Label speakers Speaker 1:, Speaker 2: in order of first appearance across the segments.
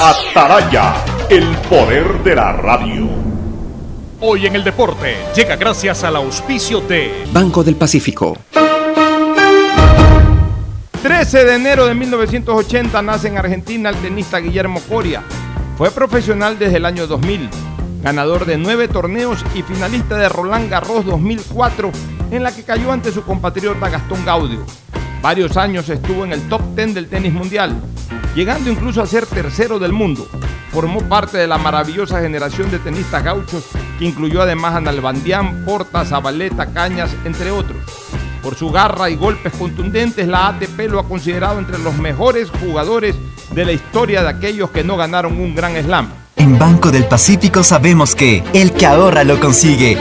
Speaker 1: Ataraya, el poder de la radio.
Speaker 2: Hoy en el deporte llega gracias al auspicio de
Speaker 3: Banco del Pacífico.
Speaker 4: 13 de enero de 1980 nace en Argentina el tenista Guillermo Coria. Fue profesional desde el año 2000, ganador de nueve torneos y finalista de Roland Garros 2004, en la que cayó ante su compatriota Gastón Gaudio. Varios años estuvo en el top 10 del tenis mundial, llegando incluso a ser tercero del mundo. Formó parte de la maravillosa generación de tenistas gauchos que incluyó además a Nalbandián, Porta, Zabaleta, Cañas, entre otros. Por su garra y golpes contundentes, la ATP lo ha considerado entre los mejores jugadores de la historia de aquellos que no ganaron un gran slam.
Speaker 5: En Banco del Pacífico sabemos que el que ahorra lo consigue.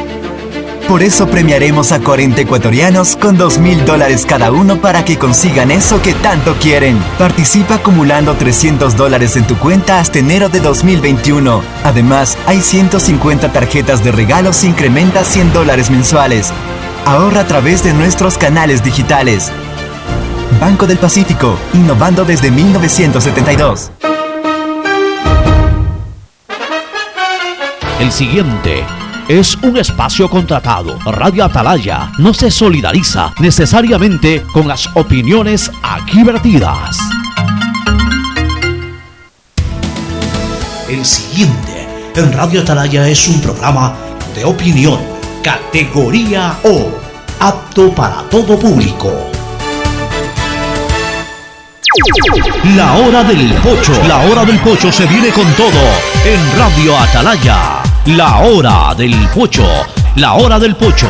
Speaker 5: Por eso premiaremos a 40 ecuatorianos con 2 mil dólares cada uno para que consigan eso que tanto quieren. Participa acumulando 300 dólares en tu cuenta hasta enero de 2021. Además, hay 150 tarjetas de regalos incrementa 100 dólares mensuales. Ahorra a través de nuestros canales digitales. Banco del Pacífico, innovando desde 1972.
Speaker 6: El siguiente es un espacio contratado. Radio Atalaya no se solidariza necesariamente con las opiniones aquí vertidas. El siguiente en Radio Atalaya es un programa de opinión, categoría O, apto para todo público. La hora del pocho. La hora del pocho se viene con todo en Radio Atalaya. La hora del pocho. La hora del pocho.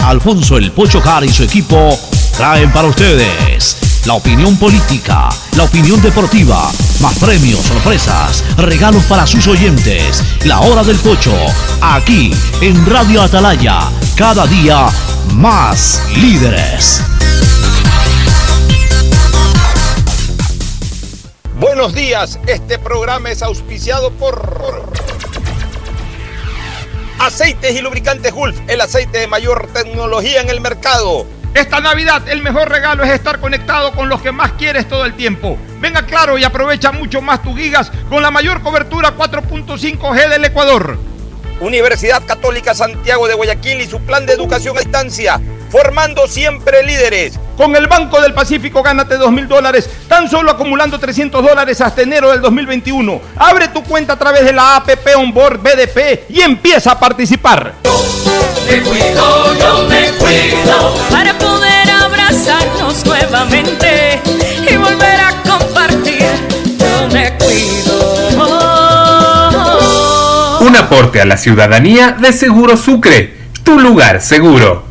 Speaker 6: Alfonso el Pocho Car y su equipo traen para ustedes la opinión política, la opinión deportiva, más premios, sorpresas, regalos para sus oyentes. La hora del pocho. Aquí en Radio Atalaya. Cada día más líderes.
Speaker 7: Buenos días, este programa es auspiciado por Aceites y Lubricantes Gulf, el aceite de mayor tecnología en el mercado.
Speaker 4: Esta Navidad el mejor regalo es estar conectado con los que más quieres todo el tiempo. Venga claro y aprovecha mucho más tus gigas con la mayor cobertura 4.5G del Ecuador.
Speaker 7: Universidad Católica Santiago de Guayaquil y su plan de educación a distancia, formando siempre líderes.
Speaker 4: Con el Banco del Pacífico gánate 2 mil dólares, tan solo acumulando 300 dólares hasta enero del 2021. Abre tu cuenta a través de la APP Onboard BDP y empieza a participar.
Speaker 8: Me cuido, yo me cuido para poder abrazarnos nuevamente y volver a compartir. Yo me cuido.
Speaker 9: Aporte a la ciudadanía de Seguro Sucre, tu lugar seguro.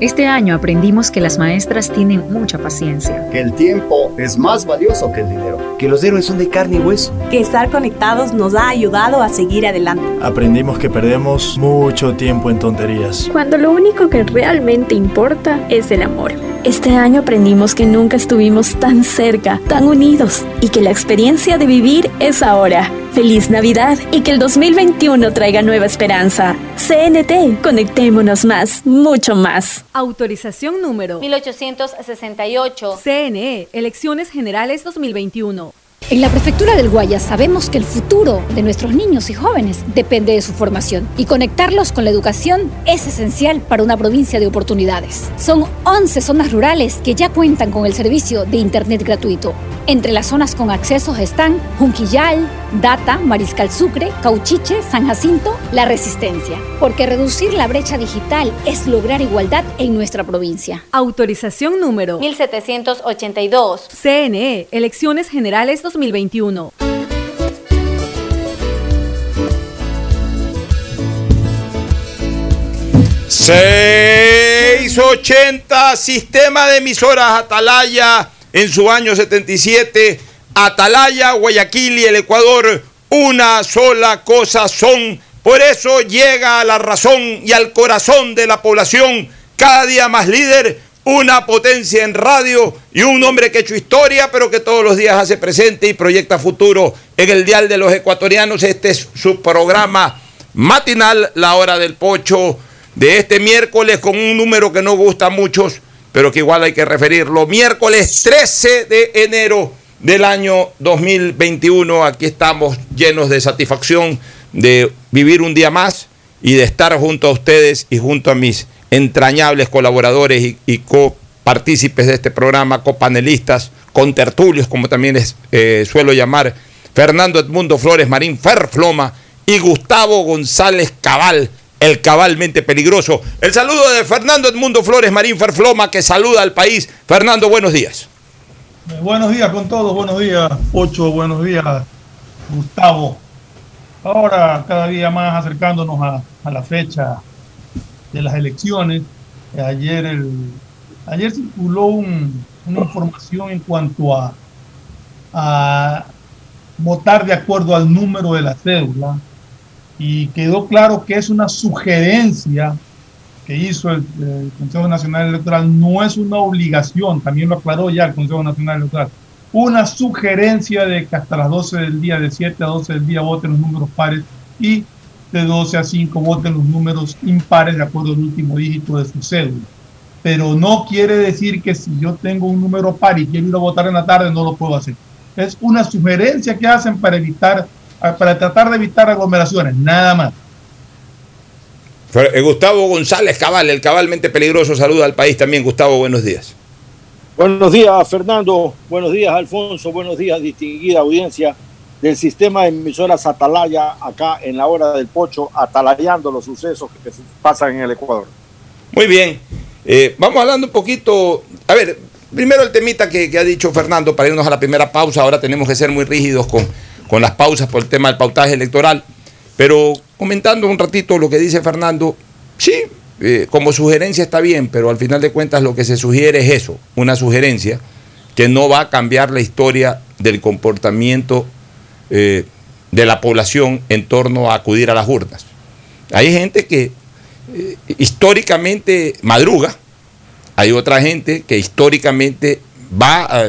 Speaker 10: Este año aprendimos que las maestras tienen mucha paciencia.
Speaker 11: Que el tiempo es más valioso que el dinero.
Speaker 12: Que los héroes son de carne y hueso.
Speaker 13: Que estar conectados nos ha ayudado a seguir adelante.
Speaker 14: Aprendimos que perdemos mucho tiempo en tonterías.
Speaker 15: Cuando lo único que realmente importa es el amor. Este año aprendimos que nunca estuvimos tan cerca, tan unidos y que la experiencia de vivir es ahora. Feliz Navidad y que el 2021 traiga nueva esperanza. CNT, conectémonos más, mucho más.
Speaker 16: Autorización número
Speaker 17: 1868.
Speaker 16: CNE, Elecciones Generales 2021.
Speaker 18: En la Prefectura del Guayas sabemos que el futuro de nuestros niños y jóvenes depende de su formación y conectarlos con la educación es esencial para una provincia de oportunidades. Son 11 zonas rurales que ya cuentan con el servicio de Internet gratuito. Entre las zonas con accesos están Junquillal, Data, Mariscal Sucre, Cauchiche, San Jacinto, La Resistencia. Porque reducir la brecha digital es lograr igualdad en nuestra provincia.
Speaker 16: Autorización número
Speaker 17: 1782.
Speaker 16: CNE, Elecciones Generales 2021.
Speaker 7: ...680... Sistema de emisoras Atalaya... ...en su año 77... Atalaya, Guayaquil y el Ecuador... ...una sola cosa son... ...por eso llega a la razón... ...y al corazón de la población... ...cada día más líder... ...una potencia en radio... ...y un hombre que ha hecho historia... ...pero que todos los días hace presente y proyecta futuro... ...en el Dial de los Ecuatorianos... ...este es su programa matinal... ...la hora del pocho de este miércoles con un número que no gusta a muchos, pero que igual hay que referirlo. Miércoles 13 de enero
Speaker 4: del año 2021. Aquí estamos llenos de satisfacción de vivir un día más y de estar junto a ustedes y junto a mis entrañables colaboradores y, y copartícipes de este programa, copanelistas, contertulios, como también eh, suelo llamar, Fernando Edmundo Flores Marín Ferfloma y Gustavo González Cabal, el cabalmente peligroso. El saludo de Fernando Edmundo Flores Marín Ferfloma, que saluda al país. Fernando, buenos días.
Speaker 19: Buenos días con todos, buenos días, Ocho, buenos días, Gustavo. Ahora, cada día más acercándonos a la fecha de las elecciones. Ayer, ayer circuló un, una información en cuanto a, a votar de acuerdo al número de la cédula y quedó claro que es una sugerencia que hizo el, el, Consejo Nacional Electoral, no es una obligación, también lo aclaró ya el Consejo Nacional Electoral, una sugerencia de que hasta las 12 del día, de 7 a 12 del día, voten los números pares y de 12 a 5 voten los números impares de acuerdo al último dígito de su cédula. Pero no quiere decir que si yo tengo un número par y quiero ir a votar en la tarde, no lo puedo hacer. Es una sugerencia que hacen para evitar, para tratar de evitar aglomeraciones, nada más.
Speaker 4: Gustavo González Cabal, el cabalmente peligroso, saluda al país también. Gustavo, buenos días.
Speaker 20: Buenos días, Fernando. Buenos días, Alfonso. Buenos días, distinguida audiencia del sistema de emisoras Atalaya, acá en la hora del pocho, atalayando los sucesos que pasan en el Ecuador.
Speaker 4: Muy bien. Eh, vamos hablando un poquito. A ver, primero el temita que, ha dicho Fernando para irnos a la primera pausa. Ahora tenemos que ser muy rígidos con, con las pausas por el tema del pautaje electoral. Pero comentando un ratito lo que dice Fernando, sí, eh, como sugerencia está bien, pero al final de cuentas lo que se sugiere es eso, una sugerencia que no va a cambiar la historia del comportamiento eh, de la población en torno a acudir a las urnas. Hay gente que eh, históricamente madruga, hay otra gente que históricamente va a,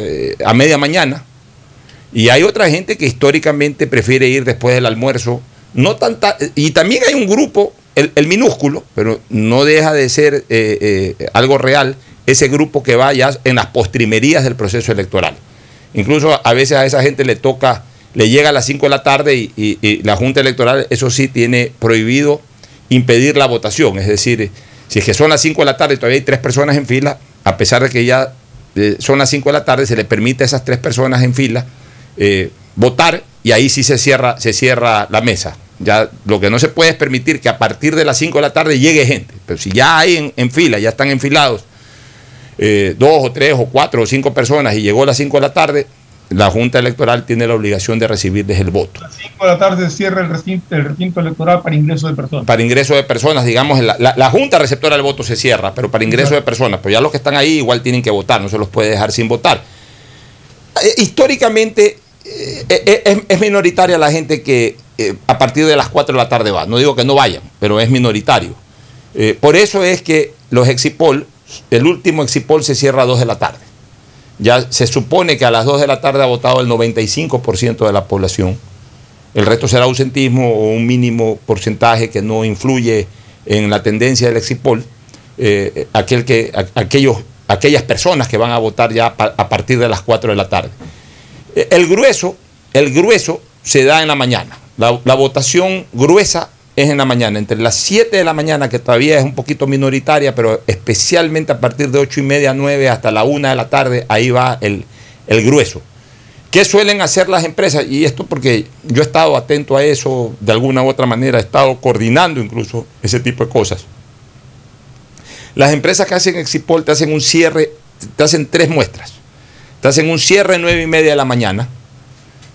Speaker 4: a media mañana y hay otra gente que históricamente prefiere ir después del almuerzo no tanta, y también hay un grupo, el, minúsculo, pero no deja de ser eh, eh, algo real, ese grupo que va ya en las postrimerías del proceso electoral. Incluso a veces a esa gente le toca, le llega a las 5 de la tarde y, y, la Junta Electoral, eso sí, tiene prohibido impedir la votación. Es decir, si es que son las 5 de la tarde y todavía hay tres personas en fila, a pesar de que ya eh, son las 5 de la tarde, se le permite a esas tres personas en fila votar y ahí sí se cierra, se cierra la mesa. Ya lo que no se puede es permitir que a partir de las 5 de la tarde llegue gente. Pero si ya hay en, en fila, ya están enfilados eh, dos o tres o cuatro o cinco personas y llegó a las 5 de la tarde, la Junta Electoral tiene la obligación de recibirles el voto.
Speaker 19: A las 5 de la tarde cierra el recinto, el recinto electoral para ingreso de personas.
Speaker 4: Para ingreso de personas, digamos, la, la, la Junta Receptora del voto se cierra, pero para ingreso de personas. Pero ya los que están ahí igual tienen que votar, no se los puede dejar sin votar. Eh, históricamente eh, es, es, minoritaria la gente que eh, a partir de las 4 de la tarde va. No digo que no vayan, pero es minoritario. Eh, por eso es que los Exipol, el último Exipol se cierra a 2 de la tarde. Ya se supone que a las 2 de la tarde ha votado el 95% de la población. El resto será ausentismo o un mínimo porcentaje que no influye en la tendencia del Exipol. Eh, aquel que, aquellos, aquellas personas que van a votar ya a partir de las 4 de la tarde. El grueso, el grueso se da en la mañana. La, votación gruesa es en la mañana, entre las 7 de la mañana, que todavía es un poquito minoritaria, pero especialmente a partir de 8 y media, 9 hasta la 1 de la tarde, ahí va el, el grueso. ¿Qué suelen hacer las empresas? Y esto porque yo he estado atento a eso de alguna u otra manera, he estado coordinando incluso ese tipo de cosas. Las empresas que hacen Exipol te hacen un cierre, te hacen tres muestras. Te hacen un cierre 9 y media de la mañana,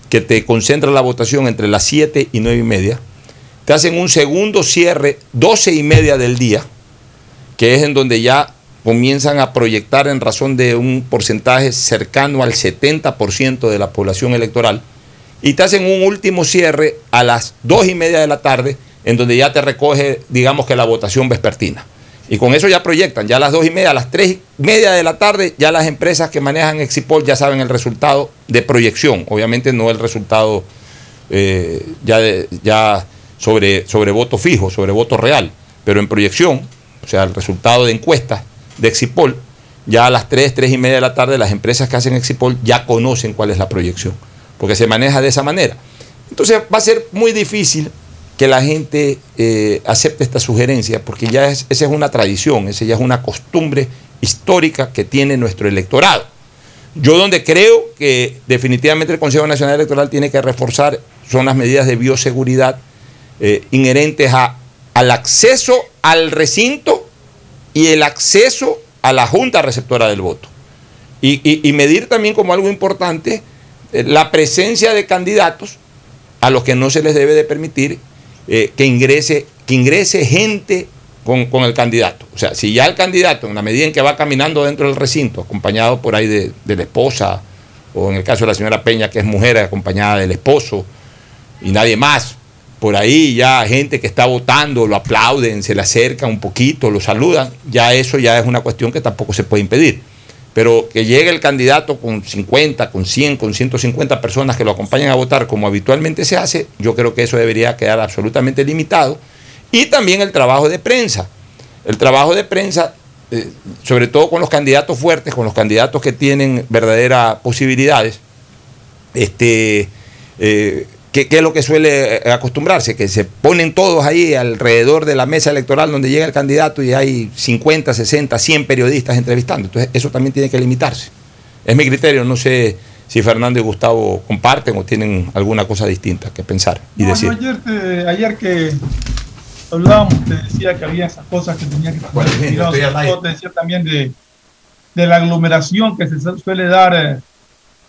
Speaker 4: que te concentra la votación entre las 7 y 9 y media. Te hacen un segundo cierre 12 y media del día, que es en donde ya comienzan a proyectar en razón de un porcentaje cercano al 70% de la población electoral. Y te hacen un último cierre a las 2 y media de la tarde, en donde ya te recoge, digamos que la votación vespertina. Y con eso ya proyectan, ya a las dos y media, a las tres y media de la tarde, ya las empresas que manejan Exipol ya saben el resultado de proyección. Obviamente no el resultado eh, ya, de, ya sobre, sobre voto fijo, sobre voto real, pero en proyección, o sea, el resultado de encuesta de Exipol, ya a las 3, 3 y media de la tarde las empresas que hacen Exipol ya conocen cuál es la proyección, porque se maneja de esa manera. Entonces va a ser muy difícil que la gente eh, acepte esta sugerencia, porque ya es, esa es una tradición, esa ya es una costumbre histórica que tiene nuestro electorado. Yo donde creo que definitivamente el Consejo Nacional Electoral tiene que reforzar son las medidas de bioseguridad eh, inherentes a, al acceso al recinto y el acceso a la junta receptora del voto. Y, y- medir también como algo importante eh, la presencia de candidatos a los que no se les debe de permitir eh, que, ingrese, que ingrese gente con, con el candidato. O sea, si ya el candidato, en la medida en que va caminando dentro del recinto, acompañado por ahí de, de la esposa, o en el caso de la señora Peña, que es mujer, acompañada del esposo, y nadie más, por ahí ya gente que está votando, lo aplauden, se le acercan un poquito, lo saludan, ya eso ya es una cuestión que tampoco se puede impedir. Pero que llegue el candidato con 50, con 100, con 150 personas que lo acompañan a votar como habitualmente se hace, yo creo que eso debería quedar absolutamente limitado. Y también el trabajo de prensa. El trabajo de prensa, eh, sobre todo con los candidatos fuertes, con los candidatos que tienen verdaderas posibilidades, este, eh, ¿qué, qué es lo que suele eh, acostumbrarse? Que se ponen todos ahí alrededor de la mesa electoral donde llega el candidato y hay 50, 60, 100 periodistas entrevistando. Entonces eso también tiene que limitarse. Es mi criterio, no sé si Fernando y Gustavo comparten o tienen alguna cosa distinta que pensar y
Speaker 19: No,
Speaker 4: decir.
Speaker 19: yo ayer, te- ayer que hablábamos, te decía que había esas cosas que tenía que
Speaker 4: Bueno, bien,
Speaker 19: Te decía también de, de la aglomeración que se su- suele dar eh,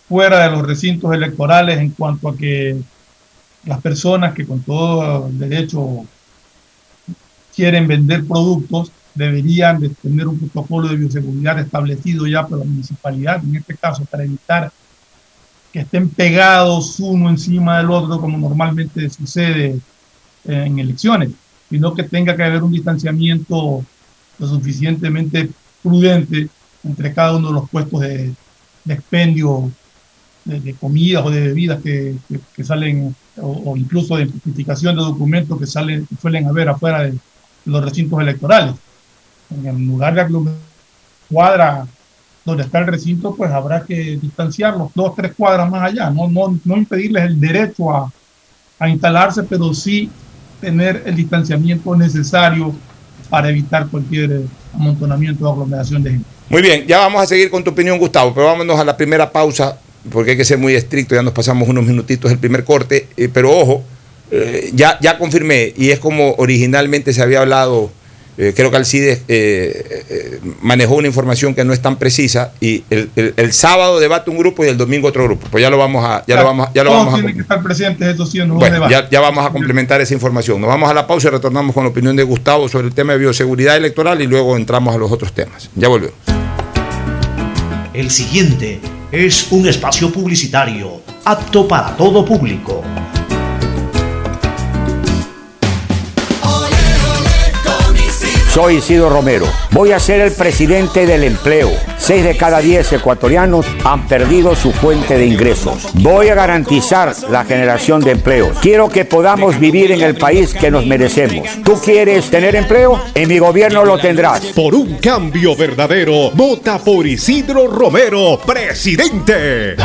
Speaker 19: fuera de los recintos electorales en cuanto a que las personas que con todo derecho quieren vender productos deberían de tener un protocolo de bioseguridad establecido ya por la municipalidad, en este caso, para evitar que estén pegados uno encima del otro como normalmente sucede en elecciones, sino que tenga que haber un distanciamiento lo suficientemente prudente entre cada uno de los puestos de, expendio de, comidas o de bebidas que salen, o, incluso de certificación de documentos que, salen, suelen haber afuera de los recintos electorales. En el lugar de aglomer- cuadra donde está el recinto, pues habrá que distanciarlos dos, tres cuadras más allá, no, no, no impedirles el derecho a, a instalarse, pero sí tener el distanciamiento necesario para evitar cualquier eh, amontonamiento o aglomeración de gente.
Speaker 4: Muy bien, ya vamos a seguir con tu opinión, Gustavo, pero vámonos a la primera pausa, porque hay que ser muy estricto, ya nos pasamos unos minutitos el primer corte, eh, pero ojo, eh, ya, ya confirmé, y es como originalmente se había hablado, eh, creo que Alcides eh, eh, manejó una información que no es tan precisa, y el, el- el sábado debate un grupo y el domingo otro grupo, pues ya lo vamos a, ya lo vamos, a- ya lo vamos a
Speaker 19: tienen que estar presentes, eso sí,
Speaker 4: bueno, ya, ya vamos a complementar esa información. Nos vamos a la pausa y retornamos con la opinión de Gustavo sobre el tema de bioseguridad electoral y luego entramos a los otros temas. Ya volvemos.
Speaker 6: El siguiente es un espacio publicitario apto para todo público.
Speaker 21: Soy Isidro Romero. Voy a ser el presidente del empleo. Seis de cada diez ecuatorianos han perdido su fuente de ingresos. Voy a garantizar la generación de empleos. Quiero que podamos vivir en el país que nos merecemos. ¿Tú quieres tener empleo? En mi gobierno lo tendrás.
Speaker 22: Por un cambio verdadero, vota por Isidro Romero, presidente.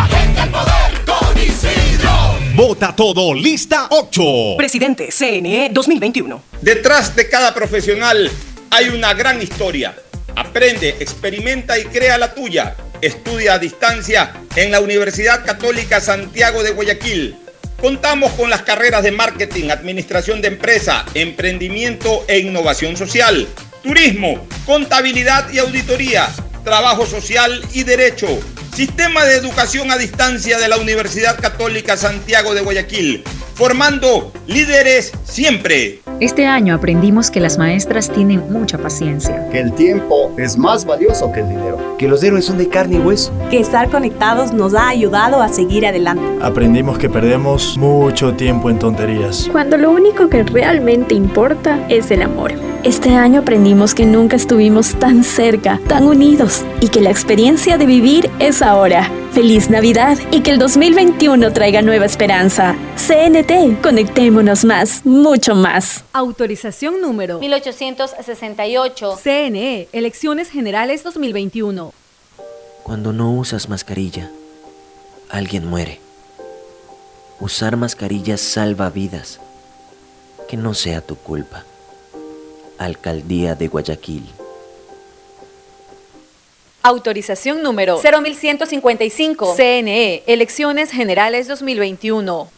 Speaker 22: Vota todo, lista 8.
Speaker 23: Presidente CNE 2021.
Speaker 4: Detrás de cada profesional hay una gran historia. Aprende, experimenta y crea la tuya. Estudia a distancia en la Universidad Católica Santiago de Guayaquil. Contamos con las carreras de marketing, administración de empresa, emprendimiento e innovación social, turismo, contabilidad y auditoría, trabajo social y derecho. Sistema de educación a distancia de la Universidad Católica Santiago de Guayaquil, formando líderes siempre.
Speaker 10: Este año aprendimos que las maestras tienen mucha paciencia.
Speaker 5: Que el tiempo es más valioso que el dinero.
Speaker 24: Que los héroes son de carne y hueso.
Speaker 13: Que estar conectados nos ha ayudado a seguir adelante.
Speaker 14: Aprendimos que perdemos mucho tiempo en tonterías.
Speaker 15: Cuando lo único que realmente importa es el amor. Este año aprendimos que nunca estuvimos tan cerca, tan unidos y que la experiencia de vivir es ahora. Feliz Navidad y que el 2021 traiga nueva esperanza. CNT, conectémonos más, mucho más.
Speaker 16: Autorización número
Speaker 17: 1868.
Speaker 16: CNE, Elecciones Generales 2021.
Speaker 25: Cuando no usas mascarilla, alguien muere. Usar mascarilla salva vidas. Que no sea tu culpa. Alcaldía de Guayaquil.
Speaker 16: Autorización número
Speaker 17: 0155.
Speaker 16: CNE, Elecciones Generales 2021.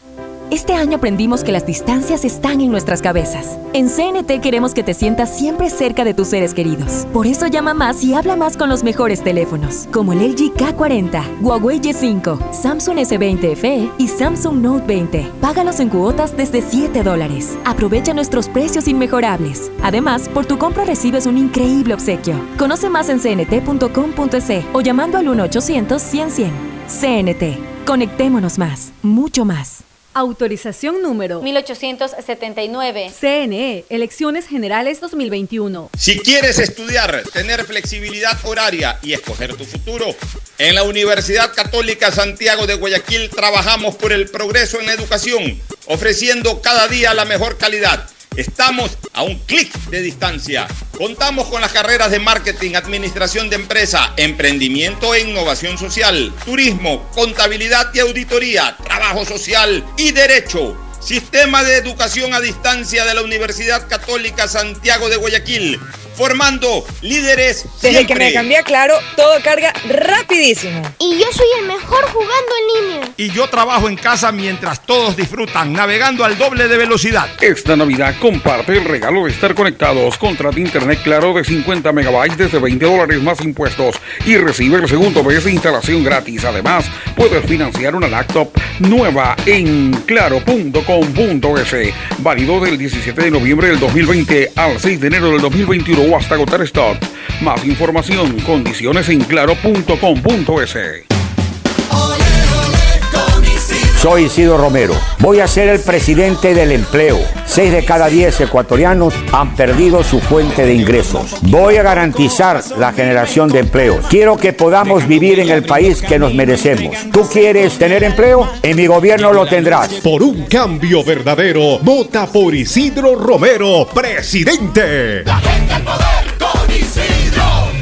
Speaker 26: Este año aprendimos que las distancias están en nuestras cabezas. En CNT queremos que te sientas siempre cerca de tus seres queridos. Por eso llama más y habla más con los mejores teléfonos, como el LG K40, Huawei Y5, Samsung S20 FE y Samsung Note 20. Págalos en cuotas desde 7 dólares. Aprovecha nuestros precios inmejorables. Además, por tu compra recibes un increíble obsequio. Conoce más en cnt.com.es o llamando al 1-800-100-100. CNT. Conectémonos más, mucho más.
Speaker 16: Autorización número
Speaker 17: 1879.
Speaker 16: CNE, Elecciones Generales 2021.
Speaker 4: Si quieres estudiar, tener flexibilidad horaria y escoger tu futuro, en la Universidad Católica Santiago de Guayaquil trabajamos por el progreso en la educación, ofreciendo cada día la mejor calidad. Estamos a un clic de distancia. Contamos con las carreras de marketing, administración de empresa, emprendimiento e innovación social, turismo, contabilidad y auditoría, trabajo social y derecho. Sistema de educación a distancia de la Universidad Católica Santiago de Guayaquil, formando líderes
Speaker 27: Desde
Speaker 4: siempre.
Speaker 27: que me cambié Claro, todo carga rapidísimo.
Speaker 28: Y yo soy el mejor jugando en línea.
Speaker 29: Y yo trabajo en casa mientras todos disfrutan, navegando al doble de velocidad.
Speaker 30: Esta Navidad comparte el regalo de estar conectados. Contrata internet claro de 50 megabytes desde 20 dólares más impuestos y recibe el segundo mes de instalación gratis. Además, puedes financiar una laptop nueva en claro.com.es. Válido del 17 de noviembre del 2020 al 6 de enero del 2021 o hasta agotar stock. Más información, condiciones
Speaker 21: Soy Isidro Romero. Voy a ser el presidente del empleo. Seis de cada diez ecuatorianos han perdido su fuente de ingresos. Voy a garantizar la generación de empleos. Quiero que podamos vivir en el país que nos merecemos. ¿Tú quieres tener empleo? En mi gobierno lo tendrás.
Speaker 22: Por un cambio verdadero, vota por Isidro Romero, presidente.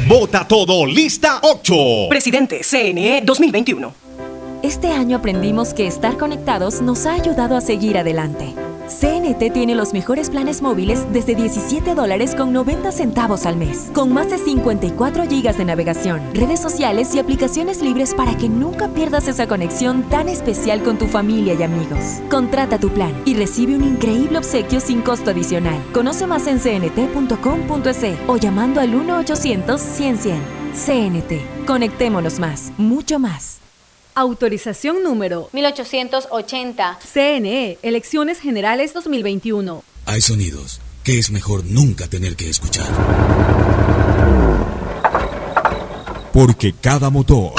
Speaker 22: Vota todo, lista 8.
Speaker 31: Presidente CNE 2021.
Speaker 26: Este año aprendimos que estar conectados nos ha ayudado a seguir adelante. CNT tiene los mejores planes móviles desde 17 dólares con 90 centavos al mes, con más de 54 gigas de navegación, redes sociales y aplicaciones libres para que nunca pierdas esa conexión tan especial con tu familia y amigos. Contrata tu plan y recibe un increíble obsequio sin costo adicional. Conoce más en cnt.com.es o llamando al 1-800-100-100. CNT. Conectémonos más, mucho más.
Speaker 16: Autorización número
Speaker 17: 1880.
Speaker 16: CNE, Elecciones Generales 2021.
Speaker 1: Hay sonidos que es mejor nunca tener que escuchar. Porque cada motor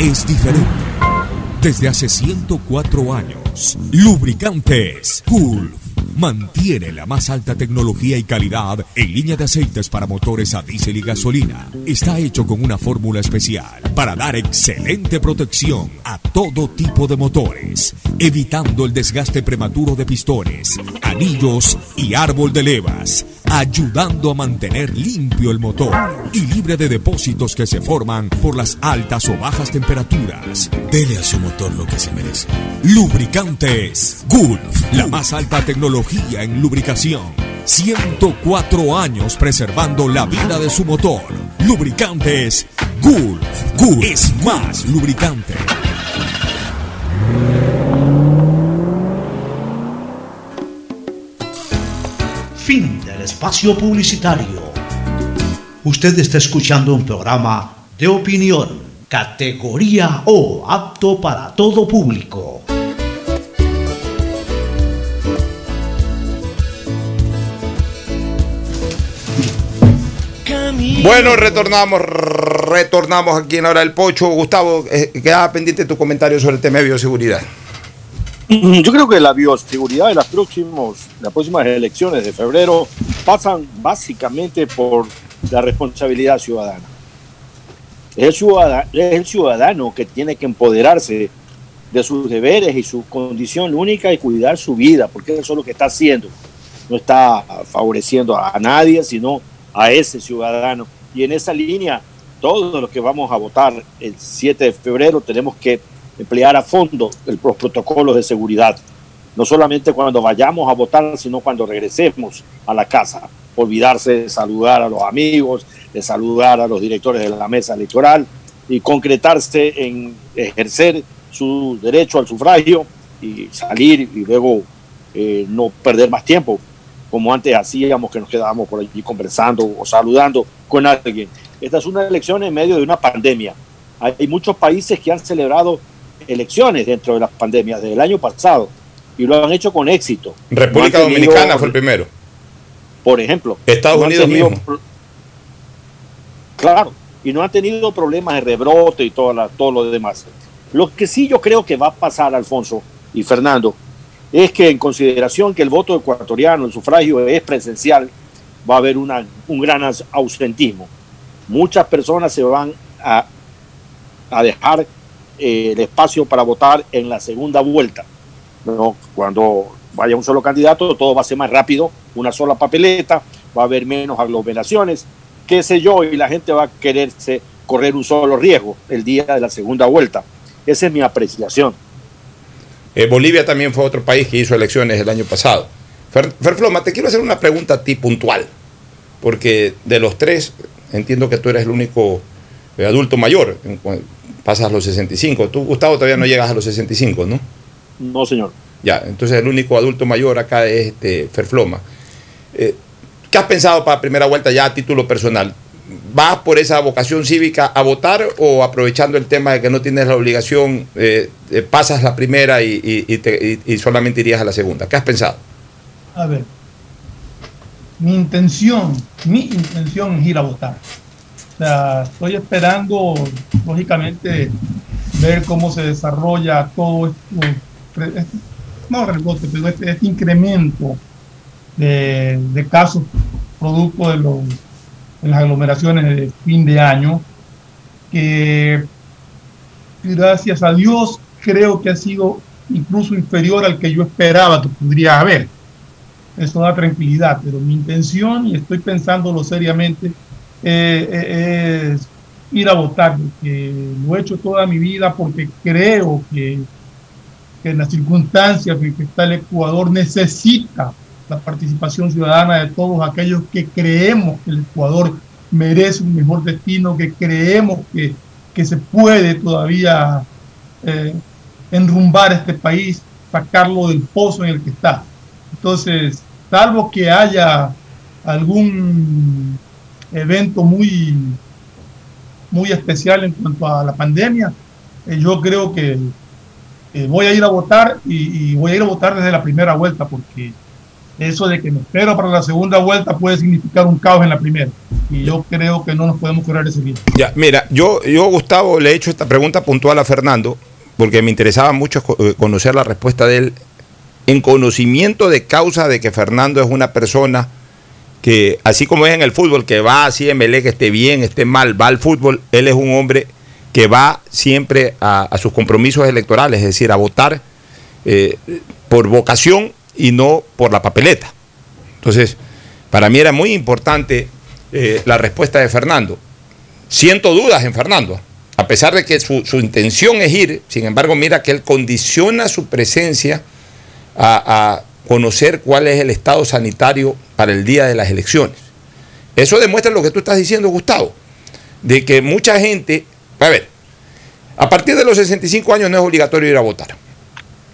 Speaker 1: es diferente. Desde hace 104 años, Lubricantes Gulf mantiene la más alta tecnología y calidad en línea de aceites para motores a diésel y gasolina. Está hecho con una fórmula especial para dar excelente protección a todo tipo de motores, evitando el desgaste prematuro de pistones, anillos y árbol de levas, ayudando a mantener limpio el motor y libre de depósitos que se forman por las altas o bajas temperaturas. Dele a su motor lo que se merece. Lubricantes Gulf, la más alta tecnología en lubricación. 104 años preservando la vida de su motor. Lubricantes Gulf. Gulf es más lubricante.
Speaker 6: Fin del espacio publicitario. Usted está escuchando un programa de opinión, categoría O, apto para todo público.
Speaker 4: Bueno, retornamos, retornamos aquí en Hora del Pocho. Gustavo, eh, quedaba pendiente tu comentario sobre el tema de bioseguridad.
Speaker 20: Yo creo que la bioseguridad de las, próximos, las próximas elecciones de febrero pasan básicamente por la responsabilidad ciudadana. Es el ciudadano, es el ciudadano que tiene que empoderarse de sus deberes y su condición única y cuidar su vida, porque eso es lo que está haciendo. No está favoreciendo a nadie, sino a ese ciudadano. Y en esa línea, todos los que vamos a votar el 7 de febrero tenemos que emplear a fondo el- los protocolos de seguridad. No solamente cuando vayamos a votar, sino cuando regresemos a la casa. Olvidarse de saludar a los amigos, de saludar a los directores de la mesa electoral y concretarse en ejercer su derecho al sufragio y salir y luego eh, no perder más tiempo, como antes hacíamos, que nos quedábamos por allí conversando o saludando con alguien. Esta es una elección en medio de una pandemia. Hay muchos países que han celebrado elecciones dentro de las pandemias del año pasado y lo han hecho con éxito.
Speaker 4: República
Speaker 20: No han tenido-
Speaker 4: Dominicana fue el primero.
Speaker 20: Por ejemplo.
Speaker 4: Estados
Speaker 20: no
Speaker 4: Unidos
Speaker 20: tenido
Speaker 4: mismo.
Speaker 20: Claro, y no han tenido problemas de rebrote y todo, la- todo lo demás. Lo que sí yo creo que va a pasar, Alfonso y Fernando, es que en consideración que el voto ecuatoriano, el sufragio es presencial, va a haber un gran aus- ausentismo. Muchas personas se van a, dejar eh, el espacio para votar en la segunda vuelta. Cuando vaya un solo candidato, todo va a ser más rápido, una sola papeleta, va a haber menos aglomeraciones, qué sé yo, y la gente va a quererse correr un solo riesgo el día de la segunda vuelta. Esa es mi apreciación.
Speaker 4: Eh, Bolivia también fue otro país que hizo elecciones el año pasado. Fer, Ferfloma, te quiero hacer una pregunta a ti puntual, porque de los tres, entiendo que tú eres el único eh, adulto mayor, pasas los 65. Tú, Gustavo, todavía no llegas a los 65, ¿no?
Speaker 20: No, señor.
Speaker 4: Ya, entonces el único adulto mayor acá es este Ferfloma. Eh, ¿Qué has pensado para primera vuelta ya a título personal? ¿Vas por esa vocación cívica a votar o aprovechando el tema de que no tienes la obligación, eh, eh, pasas la primera y, y- y te- y- y solamente irías a la segunda? ¿Qué has pensado?
Speaker 19: A ver, mi intención, mi intención es ir a votar. O sea, estoy esperando, lógicamente, ver cómo se desarrolla todo esto, este- no rebote, pero este, este incremento de, de casos producto de, los, de las aglomeraciones de fin de año, que gracias a Dios creo que ha sido incluso inferior al que yo esperaba que podría haber. Eso da tranquilidad, pero mi intención, y estoy pensándolo seriamente, eh, eh, es ir a votar, porque lo he hecho toda mi vida porque creo que, que en las circunstancias en que está el Ecuador necesita la participación ciudadana de todos aquellos que creemos que el Ecuador merece un mejor destino, que creemos que, que se puede todavía eh, enrumbar este país, sacarlo del pozo en el que está. Entonces, salvo que haya algún evento muy, muy especial en cuanto a la pandemia, eh, yo creo que voy a ir a votar y voy a ir a votar desde la primera vuelta, porque eso de que me espero para la segunda vuelta puede significar un caos en la primera. Y yo creo que no nos podemos correr ese riesgo.
Speaker 4: Ya, mira, yo, yo Gustavo, le he hecho esta pregunta puntual a Fernando, porque me interesaba mucho eh, conocer la respuesta de él, en conocimiento de causa de que Fernando es una persona que, así como es en el fútbol, que va así que esté bien, esté mal, va al fútbol, él es un hombre que va siempre a, a sus compromisos electorales, es decir, a votar eh, por vocación y no por la papeleta. Entonces, para mí era muy importante eh, la respuesta de Fernando. Siento dudas en Fernando, a pesar de que su, intención es ir, sin embargo, mira que él condiciona su presencia a, a conocer cuál es el estado sanitario para el día de las elecciones. Eso demuestra lo que tú estás diciendo, Gustavo, de que mucha gente, a ver, a partir de los 65 años no es obligatorio ir a votar.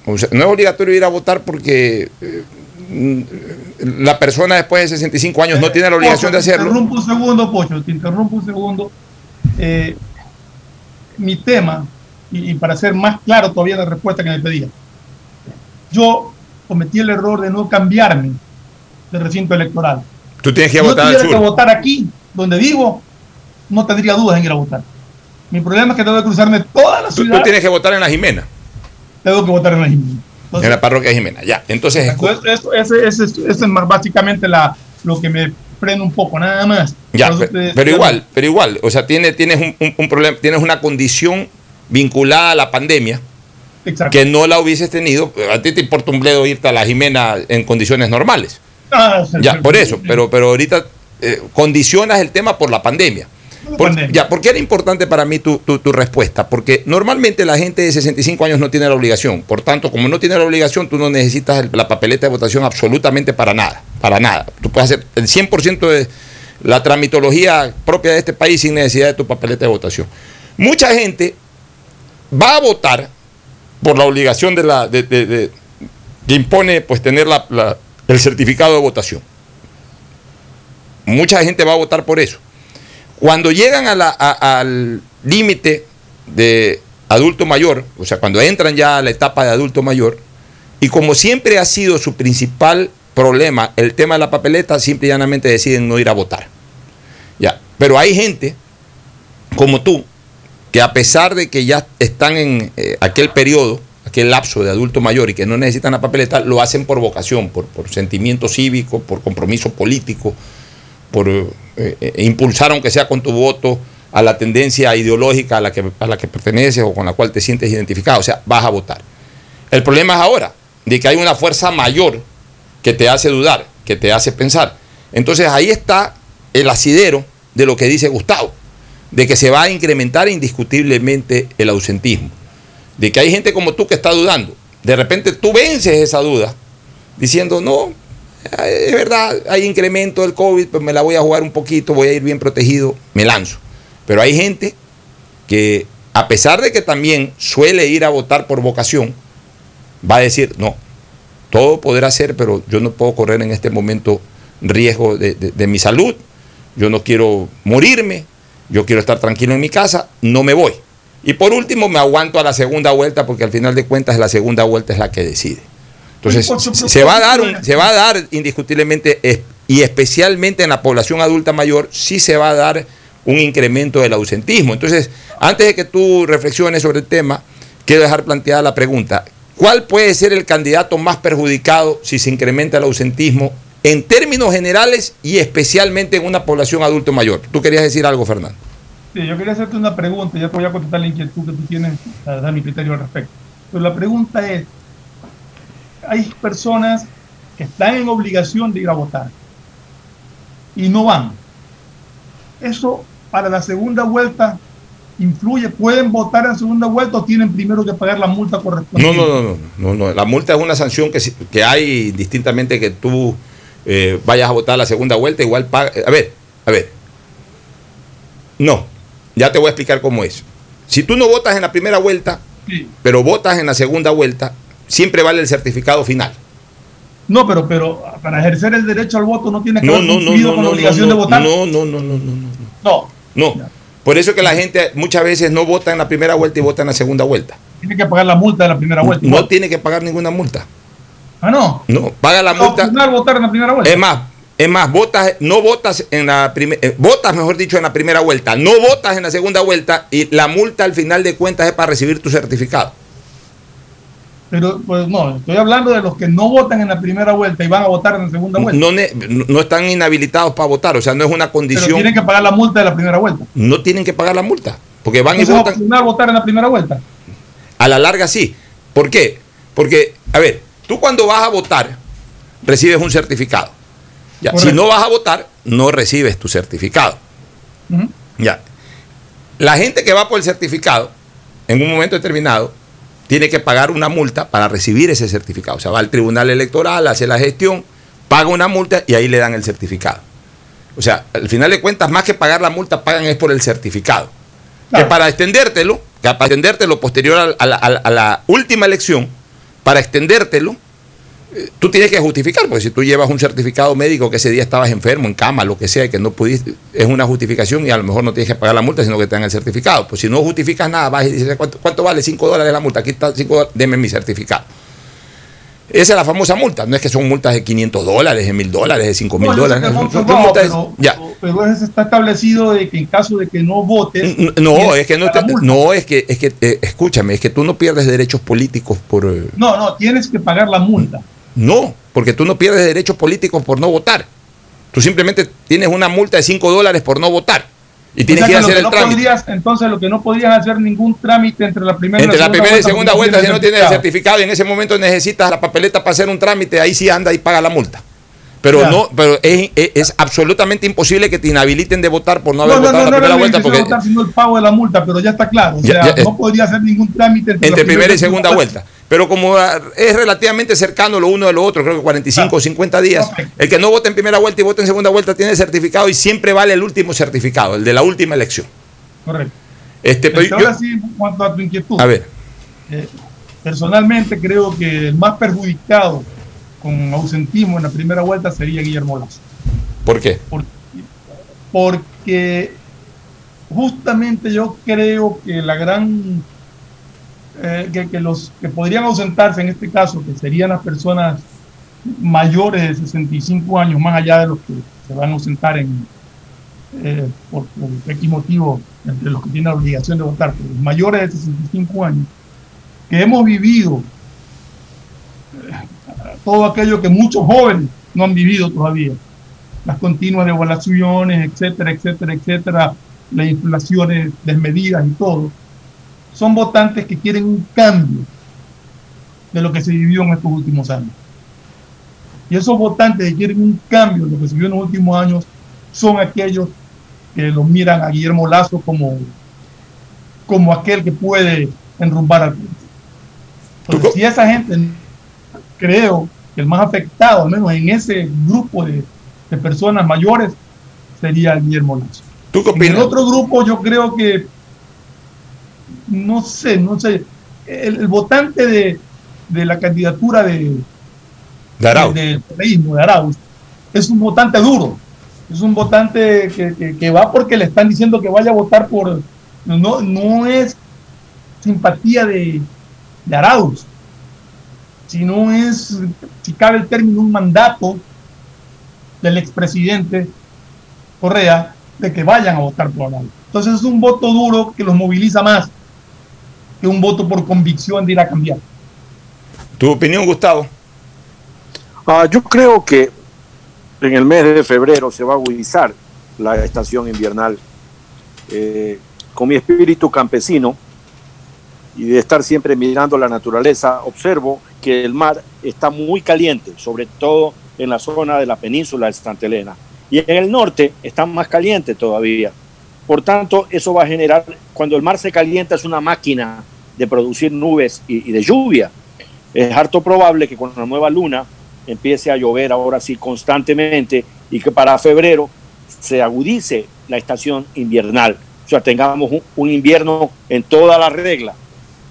Speaker 4: O sea, no es obligatorio ir a votar porque eh, mm, la persona después de 65 años no tiene la obligación de hacerlo.
Speaker 19: Te interrumpo un segundo, Pocho, te interrumpo un segundo. Eh, mi tema, y, y para ser más claro todavía la respuesta que me pedía, yo cometí el error de no cambiarme de recinto electoral.
Speaker 4: Tú tienes que
Speaker 19: Si
Speaker 4: votar al
Speaker 19: tuviera que
Speaker 4: sur.
Speaker 19: votar aquí, donde vivo, no tendría dudas en ir a votar. Mi problema es que tengo que cruzarme toda la
Speaker 4: Tú,
Speaker 19: ciudad.
Speaker 4: tú tienes que votar en la Jimena,
Speaker 19: Tengo que votar en la Jimena.
Speaker 4: en la parroquia de Jimena. Ya, entonces,
Speaker 19: Entonces, eso, ese, ese, ese es básicamente la, lo que me frena un poco, nada más.
Speaker 4: Ya,
Speaker 19: Por eso
Speaker 4: pe-
Speaker 19: te-
Speaker 4: pero igual, pero igual, o sea, tiene, tienes un, un- un problema, tienes una condición vinculada a la pandemia
Speaker 19: Exacto.
Speaker 4: que no la hubieses tenido. A ti te importa un bledo irte a la Jimena en condiciones normales.
Speaker 19: Ah,
Speaker 4: Ya, por eso, pero, pero ahorita eh, condicionas el tema por la pandemia. Por, ya, ¿por qué era importante para mí tu, tu, tu, respuesta? Porque normalmente la gente de 65 años no tiene la obligación. Por tanto, como no tiene la obligación, tú no necesitas la papeleta de votación absolutamente para nada. Para nada. Tú puedes hacer el 100% de la tramitología propia de este país sin necesidad de tu papeleta de votación. Mucha gente va a votar por la obligación de la, de, de, de, que impone pues, tener la, la, el certificado de votación. Mucha gente va a votar por eso. Cuando llegan al límite de adulto mayor, o sea, cuando entran ya a la etapa de adulto mayor, y como siempre ha sido su principal problema el tema de la papeleta, simple y llanamente deciden no ir a votar. Ya. Pero hay gente como tú, que a pesar de que ya están en eh, aquel periodo, aquel lapso de adulto mayor y que no necesitan la papeleta, lo hacen por vocación, por sentimiento cívico, por compromiso político, por eh, eh, impulsar, aunque sea con tu voto, a la tendencia ideológica a la, que, a la que perteneces o con la cual te sientes identificado. O sea, vas a votar. El problema es ahora, de que hay una fuerza mayor que te hace dudar, que te hace pensar. Entonces ahí está el asidero de lo que dice Gustavo, de que se va a incrementar indiscutiblemente el ausentismo, de que hay gente como tú que está dudando. De repente tú vences esa duda diciendo, no, es verdad, hay incremento del COVID, pues me la voy a jugar un poquito, voy a ir bien protegido, me lanzo. Pero hay gente que, a pesar de que también suele ir a votar por vocación, va a decir, no, todo podrá ser, pero yo no puedo correr en este momento riesgo de, de, mi salud, yo no quiero morirme, yo quiero estar tranquilo en mi casa, no me voy. Y por último, me aguanto a la segunda vuelta, porque al final de cuentas la segunda vuelta es la que decide. Entonces, se va a dar, un, se va a dar indiscutiblemente, y especialmente en la población adulta mayor, sí se va a dar un incremento del ausentismo. Entonces, antes de que tú reflexiones sobre el tema, quiero dejar planteada la pregunta. ¿Cuál puede ser el candidato más perjudicado si se incrementa el ausentismo en términos generales y especialmente en una población adulto mayor? Tú querías decir algo, Fernando.
Speaker 19: Sí, yo quería hacerte una pregunta, ya te voy a contestar la inquietud que tú tienes, a dar mi criterio al respecto. Pero la pregunta es, hay personas que están en obligación de ir a votar y no van. Eso para la segunda vuelta influye, pueden votar en segunda vuelta o tienen primero que pagar la multa correspondiente.
Speaker 4: No, no, no, no, no, la multa es una sanción que, que hay distintamente que tú eh, vayas a votar la segunda vuelta, igual paga. A ver, a ver. No, ya te voy a explicar cómo es. Si tú no votas en la primera vuelta, sí. pero votas en la segunda vuelta, siempre vale el certificado final.
Speaker 19: No, pero, pero para ejercer el derecho al voto no tiene que no, haber cumplido no, no, con la obligación de votar.
Speaker 4: No, no, no, no, no, no. No. No. Por eso que la gente muchas veces no vota en la primera vuelta y vota en la segunda vuelta.
Speaker 19: Tiene que pagar la multa de la primera vuelta.
Speaker 4: No, tiene que pagar ninguna multa.
Speaker 19: Ah, no.
Speaker 4: No, paga la multa.
Speaker 19: votar en la primera vuelta.
Speaker 4: Es más, es más, votas, no votas en la primera, eh, votas mejor dicho en la primera vuelta, no votas en la segunda vuelta y la multa al final de cuentas es para recibir tu certificado.
Speaker 19: Pero pues no, estoy hablando de los que no votan en la primera vuelta y van a votar en la segunda vuelta.
Speaker 4: No, están inhabilitados para votar, o sea, no es una condición. Pero
Speaker 19: tienen que pagar la multa de la primera vuelta.
Speaker 4: No tienen que pagar la multa, porque van
Speaker 19: y votan. ¿Es votar en la primera vuelta?
Speaker 4: A la larga sí. ¿Por qué? Porque, a ver, tú cuando vas a votar recibes un certificado. Ya, si no vas a votar, no recibes tu certificado. Uh -huh. Ya. La gente que va por el certificado, en un momento determinado, tiene que pagar una multa para recibir ese certificado. O sea, va al tribunal electoral, hace la gestión, paga una multa y ahí le dan el certificado. O sea, al final de cuentas, más que pagar la multa, pagan es por el certificado. Claro. Que para extendértelo, que para extendértelo posterior a, a, la, a la última elección, para extendértelo, tú tienes que justificar, porque si tú llevas un certificado médico que ese día estabas enfermo, en cama, lo que sea, y que no pudiste, es una justificación y a lo mejor no tienes que pagar la multa, sino que te dan el certificado. Pues si no justificas nada, vas y dices, ¿cuánto, cuánto vale? 5 dólares la multa, aquí está 5 dólares, deme mi certificado. Esa es la famosa multa, no es que son multas de 500 dólares, de 1000 dólares, de 5 mil no, dólares. No, son,
Speaker 19: no, pero, ya. pero está establecido de que en caso de que no votes.
Speaker 4: No, es que no, te, no es que, es que eh, escúchame, es que tú no pierdes derechos políticos por. Eh,
Speaker 19: no, no, tienes que pagar la multa.
Speaker 4: No, porque tú no pierdes derechos políticos por no votar. Tú simplemente tienes una multa de 5 dólares por no votar. Y tienes o que, que hacer el
Speaker 19: no
Speaker 4: trámite.
Speaker 19: Podrías, entonces, lo que no podrías hacer ningún trámite entre la primera
Speaker 4: entre
Speaker 19: y la,
Speaker 4: la primera y segunda vuelta, si no tienes el certificado y en ese momento necesitas la papeleta para hacer un trámite, ahí sí anda y paga la multa. Pero no, pero es, es- es absolutamente imposible que te inhabiliten de votar por no haber
Speaker 19: no,
Speaker 4: votado
Speaker 19: no,
Speaker 4: en
Speaker 19: no,
Speaker 4: la primera vuelta, porque
Speaker 19: votar, sino el pago de la multa, pero ya está claro. O sea,
Speaker 4: ya,
Speaker 19: no podría hacer ningún trámite entre,
Speaker 4: entre
Speaker 19: la
Speaker 4: primera y segunda vuelta. Pero como ah, es relativamente cercano lo uno de lo otro, creo que 45 o 50 días, el que no vota en primera vuelta y vota en segunda vuelta tiene certificado y siempre vale el último certificado, el de la última elección.
Speaker 19: Correcto.
Speaker 4: Este, pero
Speaker 19: Este,
Speaker 4: yo-
Speaker 19: ahora sí, en cuanto a tu inquietud.
Speaker 4: a ver,
Speaker 19: Eh, personalmente creo que el más perjudicado con ausentismo en la primera vuelta sería Guillermo Lazo.
Speaker 4: ¿por qué?
Speaker 19: Porque justamente yo creo que la gran eh, que, los que podrían ausentarse en este caso, que serían las personas mayores de 65 años, más allá de los que se van a ausentar en eh, por, por X motivo, entre los que tienen la obligación de votar, pero los mayores de 65 años, que hemos vivido eh, todo aquello que muchos jóvenes no han vivido todavía, las continuas devaluaciones, etcétera, etcétera, etcétera, las inflaciones desmedidas y todo, son votantes que quieren un cambio de lo que se vivió en estos últimos años. Y esos votantes que quieren un cambio de lo que se vivió en los últimos años son aquellos que lo miran a Guillermo Lazo como, como aquel que puede enrumbar al país. Entonces, si esa gente, creo que el más afectado, al menos en ese grupo de, de personas mayores, sería Guillermo Lazo.
Speaker 4: ¿Tú qué
Speaker 19: En el otro grupo yo creo que, no sé, no sé, el, el votante de, de la candidatura de,
Speaker 4: De Arauz.
Speaker 19: de Arauz, es un votante duro, es un votante que, que- que va porque le están diciendo que vaya a votar por, no, no es simpatía de, de Arauz, sino es, si cabe el término, un mandato del expresidente Correa de que vayan a votar por Arauz. Entonces es un voto duro que los moviliza más que un voto por convicción de ir a cambiar.
Speaker 4: ¿Tu opinión, Gustavo?
Speaker 20: Ah, yo creo que en el mes de febrero se va a agudizar la estación invernal. Eh, con mi espíritu campesino y de estar siempre mirando la naturaleza, observo que el mar está muy caliente, sobre todo en la zona de la península de Santa Elena. Y en el norte está más caliente todavía. Por tanto, eso va a generar, cuando el mar se calienta, es una máquina de producir nubes y, de lluvia. Es harto probable que con la nueva luna empiece a llover ahora sí constantemente y que para febrero se agudice la estación invernal. O sea, tengamos un invierno en toda la regla.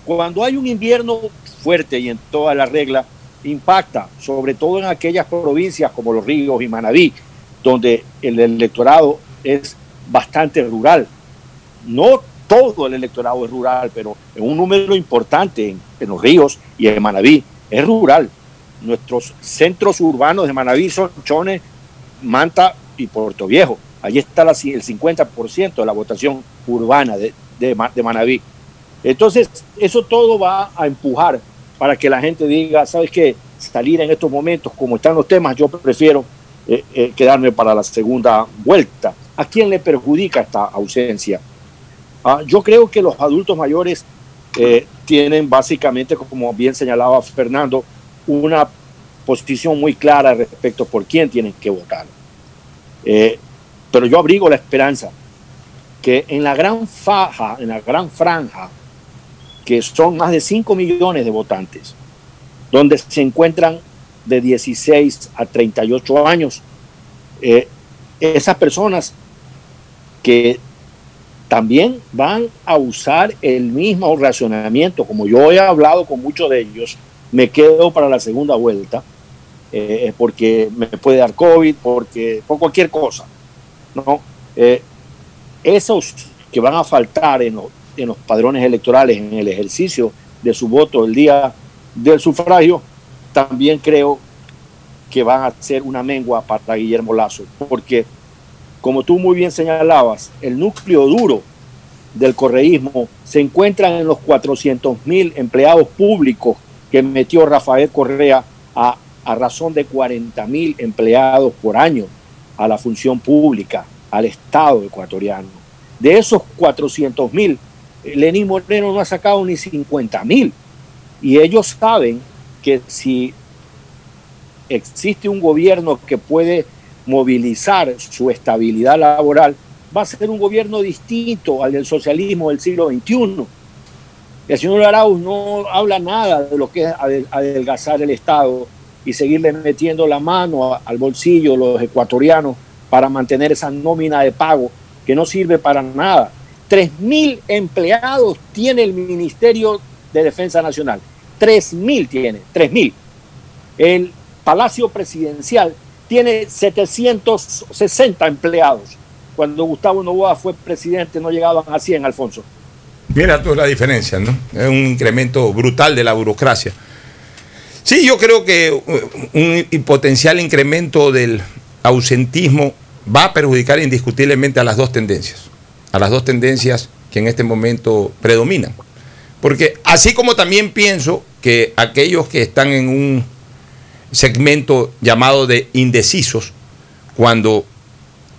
Speaker 20: Cuando hay un invierno fuerte y en toda la regla, impacta, sobre todo en aquellas provincias como Los Ríos y Manabí, donde el electorado es bastante rural. No todo el electorado es rural, pero en un número importante en, Los Ríos y en Manabí es rural. Nuestros centros urbanos de Manabí son Chones, Manta y Puerto Viejo. Allí está la- el 50% de la votación urbana de, de Manabí. Entonces, eso todo va a empujar para que la gente diga, ¿sabes qué? Salir en estos momentos, como están los temas, yo prefiero eh, eh, quedarme para la segunda vuelta. ¿A quién le perjudica esta ausencia? Ah, yo creo que los adultos mayores eh, tienen básicamente, como bien señalaba Fernando, una posición muy clara respecto por quién tienen que votar. Eh, pero yo abrigo la esperanza que en la gran faja, en la gran franja, que son más de 5 millones de votantes, donde se encuentran de 16 a 38 años, eh, esas personas que también van a usar el mismo racionamiento, como yo he hablado con muchos de ellos, me quedo para la segunda vuelta, eh, porque me puede dar COVID, porque por cualquier cosa. ¿no? Eh, esos que van a faltar en en los padrones electorales, en el ejercicio de su voto el día del sufragio, también creo que van a ser una mengua para Guillermo Lazo, porque como tú muy bien señalabas, el núcleo duro del correísmo se encuentra en los 400 mil empleados públicos que metió Rafael Correa a, a razón de 40 mil empleados por año a la función pública, al Estado ecuatoriano. De esos 400 mil, Lenín Moreno no ha sacado ni 50 mil. Y ellos saben que si existe un gobierno que puede movilizar su estabilidad laboral, va a ser un gobierno distinto al del socialismo del siglo XXI. El señor Arauz no habla nada de lo que es adelgazar el Estado y seguirle metiendo la mano al bolsillo los ecuatorianos para mantener esa nómina de pago que no sirve para nada. 3.000 empleados tiene el Ministerio de Defensa Nacional. 3.000 tiene, 3.000. El Palacio Presidencial tiene 760 empleados. Cuando Gustavo Novoa fue presidente no llegaban a 100, Alfonso.
Speaker 4: Mira tú la diferencia, ¿no? Es un incremento brutal de la burocracia. Sí, yo creo que uh, un potencial incremento del ausentismo va a perjudicar indiscutiblemente a las dos tendencias, a las dos tendencias que en este momento predominan. Porque así como también pienso que aquellos que están en un segmento llamado de indecisos, cuando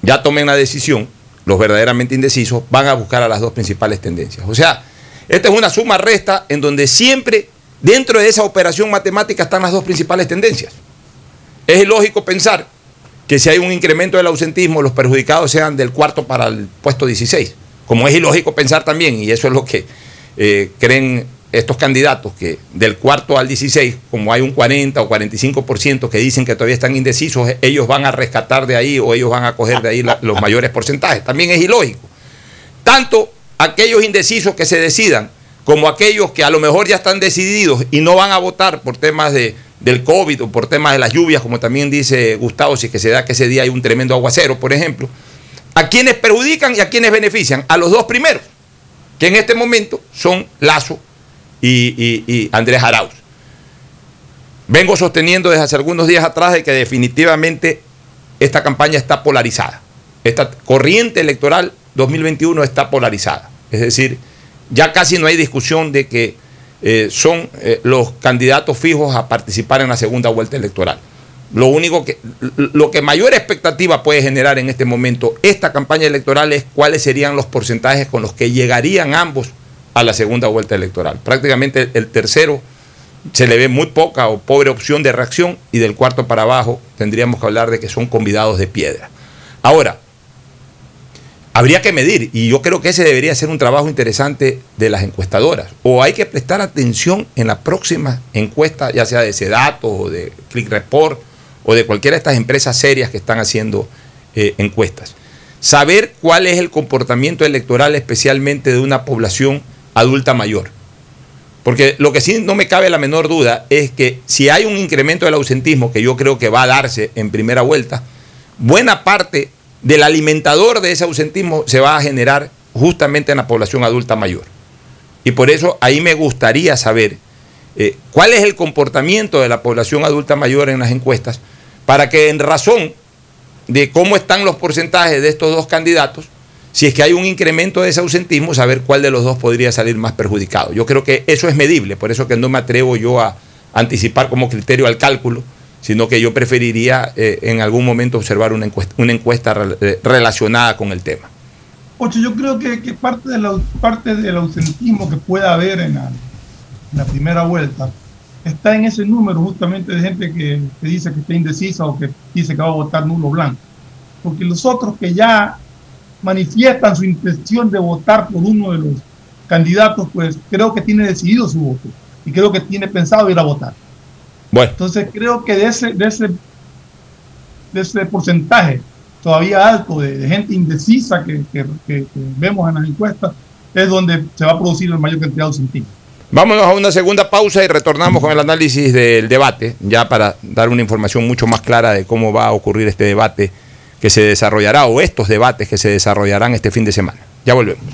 Speaker 4: ya tomen la decisión, los verdaderamente indecisos van a buscar a las dos principales tendencias. O sea, esta es una suma resta en donde siempre dentro de esa operación matemática están las dos principales tendencias. Es ilógico pensar que si hay un incremento del ausentismo, los perjudicados sean del cuarto para el puesto 16. Como es ilógico pensar también, y eso es lo que eh, creen estos candidatos, que del cuarto al 16, como hay un 40 o 45% que dicen que todavía están indecisos, ellos van a rescatar de ahí o ellos van a coger de ahí los mayores porcentajes. También es ilógico. Tanto aquellos indecisos que se decidan, como aquellos que a lo mejor ya están decididos y no van a votar por temas de, del COVID o por temas de las lluvias, como también dice Gustavo, si que se da que ese día hay un tremendo aguacero, por ejemplo, a quienes perjudican y a quienes benefician, a los dos primeros, que en este momento son Lazo y, Andrés Arauz. Vengo sosteniendo desde hace algunos días atrás de que definitivamente esta campaña está polarizada. Esta corriente electoral 2021 está polarizada. Es decir, ya casi no hay discusión de que eh, son eh, los candidatos fijos a participar en la segunda vuelta electoral. Lo único que, lo que mayor expectativa puede generar en este momento esta campaña electoral es cuáles serían los porcentajes con los que llegarían ambos a la segunda vuelta electoral. Prácticamente el tercero se le ve muy poca o pobre opción de reacción y del cuarto para abajo tendríamos que hablar de que son convidados de piedra. Ahora, habría que medir y yo creo que ese debería ser un trabajo interesante de las encuestadoras. O hay que prestar atención en la próxima encuesta, ya sea de Sedato o de Click Report o de cualquiera de estas empresas serias que están haciendo eh, encuestas. Saber cuál es el comportamiento electoral especialmente de una población adulta mayor. Porque lo que sí no me cabe la menor duda es que si hay un incremento del ausentismo, que yo creo que va a darse en primera vuelta, buena parte del alimentador de ese ausentismo se va a generar justamente en la población adulta mayor. Y por eso ahí me gustaría saber eh, cuál es el comportamiento de la población adulta mayor en las encuestas, para que en razón de cómo están los porcentajes de estos dos candidatos, si es que hay un incremento de ese ausentismo, saber cuál de los dos podría salir más perjudicado. Yo creo que eso es medible, por eso que no me atrevo yo a anticipar como criterio al cálculo, sino que yo preferiría eh, en algún momento observar una encuesta, una encuesta eh, relacionada con el tema.
Speaker 19: Ocho, yo creo que, parte, de la, parte del ausentismo que pueda haber en la, primera vuelta está en ese número justamente de gente que, que, dice que está indecisa o que dice que va a votar nulo blanco. Porque los otros que ya manifiestan su intención de votar por uno de los candidatos, pues creo que tiene decidido su voto y creo que tiene pensado ir a votar. Bueno. Entonces creo que de ese, de ese, de ese porcentaje todavía alto de, gente indecisa que, vemos en las encuestas, es donde se va a producir el mayor cantidad de sentido.
Speaker 4: Vámonos a una segunda pausa y retornamos con el análisis del debate, ya para dar una información mucho más clara de cómo va a ocurrir este debate que se desarrollará o estos debates que se desarrollarán este fin de semana. Ya volvemos.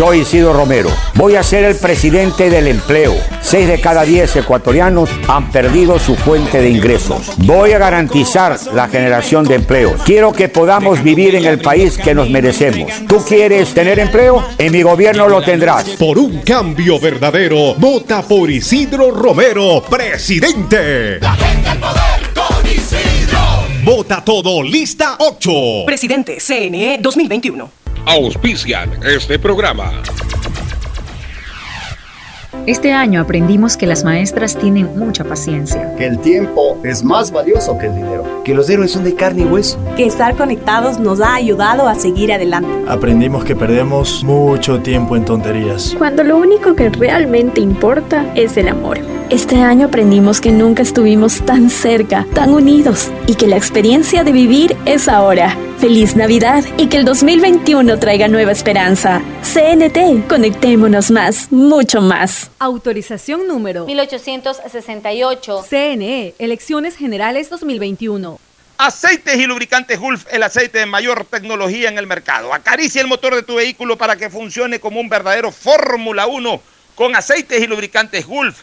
Speaker 21: Soy Isidro Romero. Voy a ser el presidente del empleo. Seis de cada diez ecuatorianos han perdido su fuente de ingresos. Voy a garantizar la generación de empleo. Quiero que podamos vivir en el país que nos merecemos. ¿Tú quieres tener empleo? En mi gobierno lo tendrás.
Speaker 22: Por un cambio verdadero, vota por Isidro Romero, presidente. La gente poder con Isidro. Vota todo, lista 8.
Speaker 32: Presidente, CNE 2021.
Speaker 30: Auspician este programa.
Speaker 33: Este año aprendimos que las maestras tienen mucha paciencia.
Speaker 11: Que el tiempo es más valioso que el dinero.
Speaker 25: Que los héroes son de carne y hueso.
Speaker 13: Que estar conectados nos ha ayudado a seguir adelante.
Speaker 14: Aprendimos que perdemos mucho tiempo en tonterías.
Speaker 15: Cuando lo único que realmente importa es el amor. Este año aprendimos que nunca estuvimos tan cerca, tan unidos y que la experiencia de vivir es ahora. Feliz Navidad y que el 2021 traiga nueva esperanza. CNT, conectémonos más, mucho más.
Speaker 16: Autorización número
Speaker 17: 1868.
Speaker 16: CNE, Elecciones Generales 2021.
Speaker 4: Aceites y lubricantes Gulf, el aceite de mayor tecnología en el mercado. Acaricia el motor de tu vehículo para que funcione como un verdadero Fórmula 1 con aceites y lubricantes Gulf.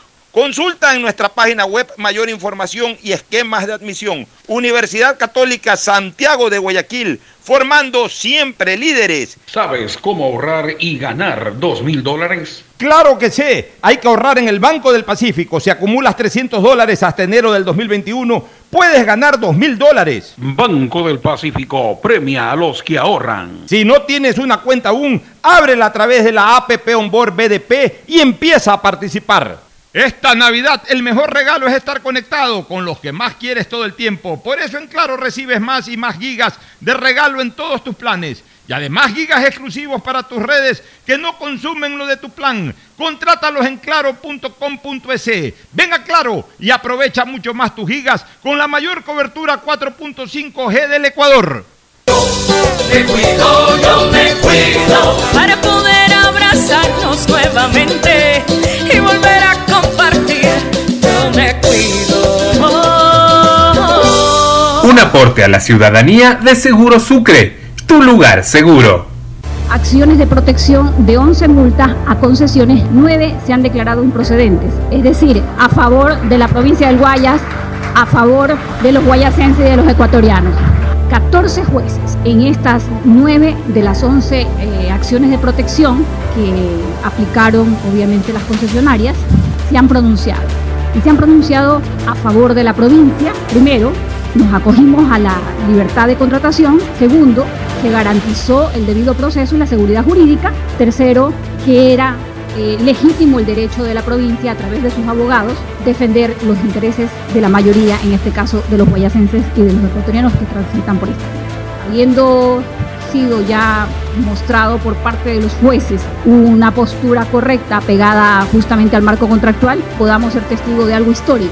Speaker 4: Consulta en nuestra página web mayor información y esquemas de admisión. Universidad Católica Santiago de Guayaquil, formando siempre líderes.
Speaker 30: ¿Sabes cómo ahorrar y ganar dos mil dólares?
Speaker 34: Claro que sé, hay que ahorrar en el Banco del Pacífico. Si acumulas 300 dólares hasta enero del 2021, puedes ganar 2 mil dólares.
Speaker 30: Banco del Pacífico premia a los que ahorran.
Speaker 34: Si no tienes una cuenta aún, ábrela a través de la APP Onboard BDP y empieza a participar. Esta Navidad el mejor regalo es estar conectado con los que más quieres todo el tiempo. Por eso en Claro recibes más y más gigas de regalo en todos tus planes. Y además gigas exclusivos para tus redes que no consumen lo de tu plan. Contrátalos en claro.com.es. Ven a Claro y aprovecha mucho más tus gigas con la mayor cobertura 4.5G del Ecuador.
Speaker 35: Me cuido, yo me cuido para poder abrazarnos nuevamente volver a compartir. Yo me cuido.
Speaker 36: Un aporte a la ciudadanía de Seguro Sucre, tu lugar seguro.
Speaker 37: Acciones de protección de 11 multas a concesiones, 9 se han declarado improcedentes. Es decir, a favor de la provincia del Guayas, a favor de los guayasenses y de los ecuatorianos. 14 jueces en estas 9 de las 11 eh, acciones de protección que aplicaron obviamente las concesionarias se han pronunciado. Y se han pronunciado a favor de la provincia. Primero, nos acogimos a la libertad de contratación. Segundo, se garantizó el debido proceso y la seguridad jurídica. Tercero, que era eh, legítimo el derecho de la provincia a través de sus abogados defender los intereses de la mayoría, en este caso de los guayacenses y de los ecuatorianos que transitan por esta vía. Habiendo sido ya mostrado por parte de los jueces una postura correcta pegada justamente al marco contractual, podamos ser testigos de algo histórico,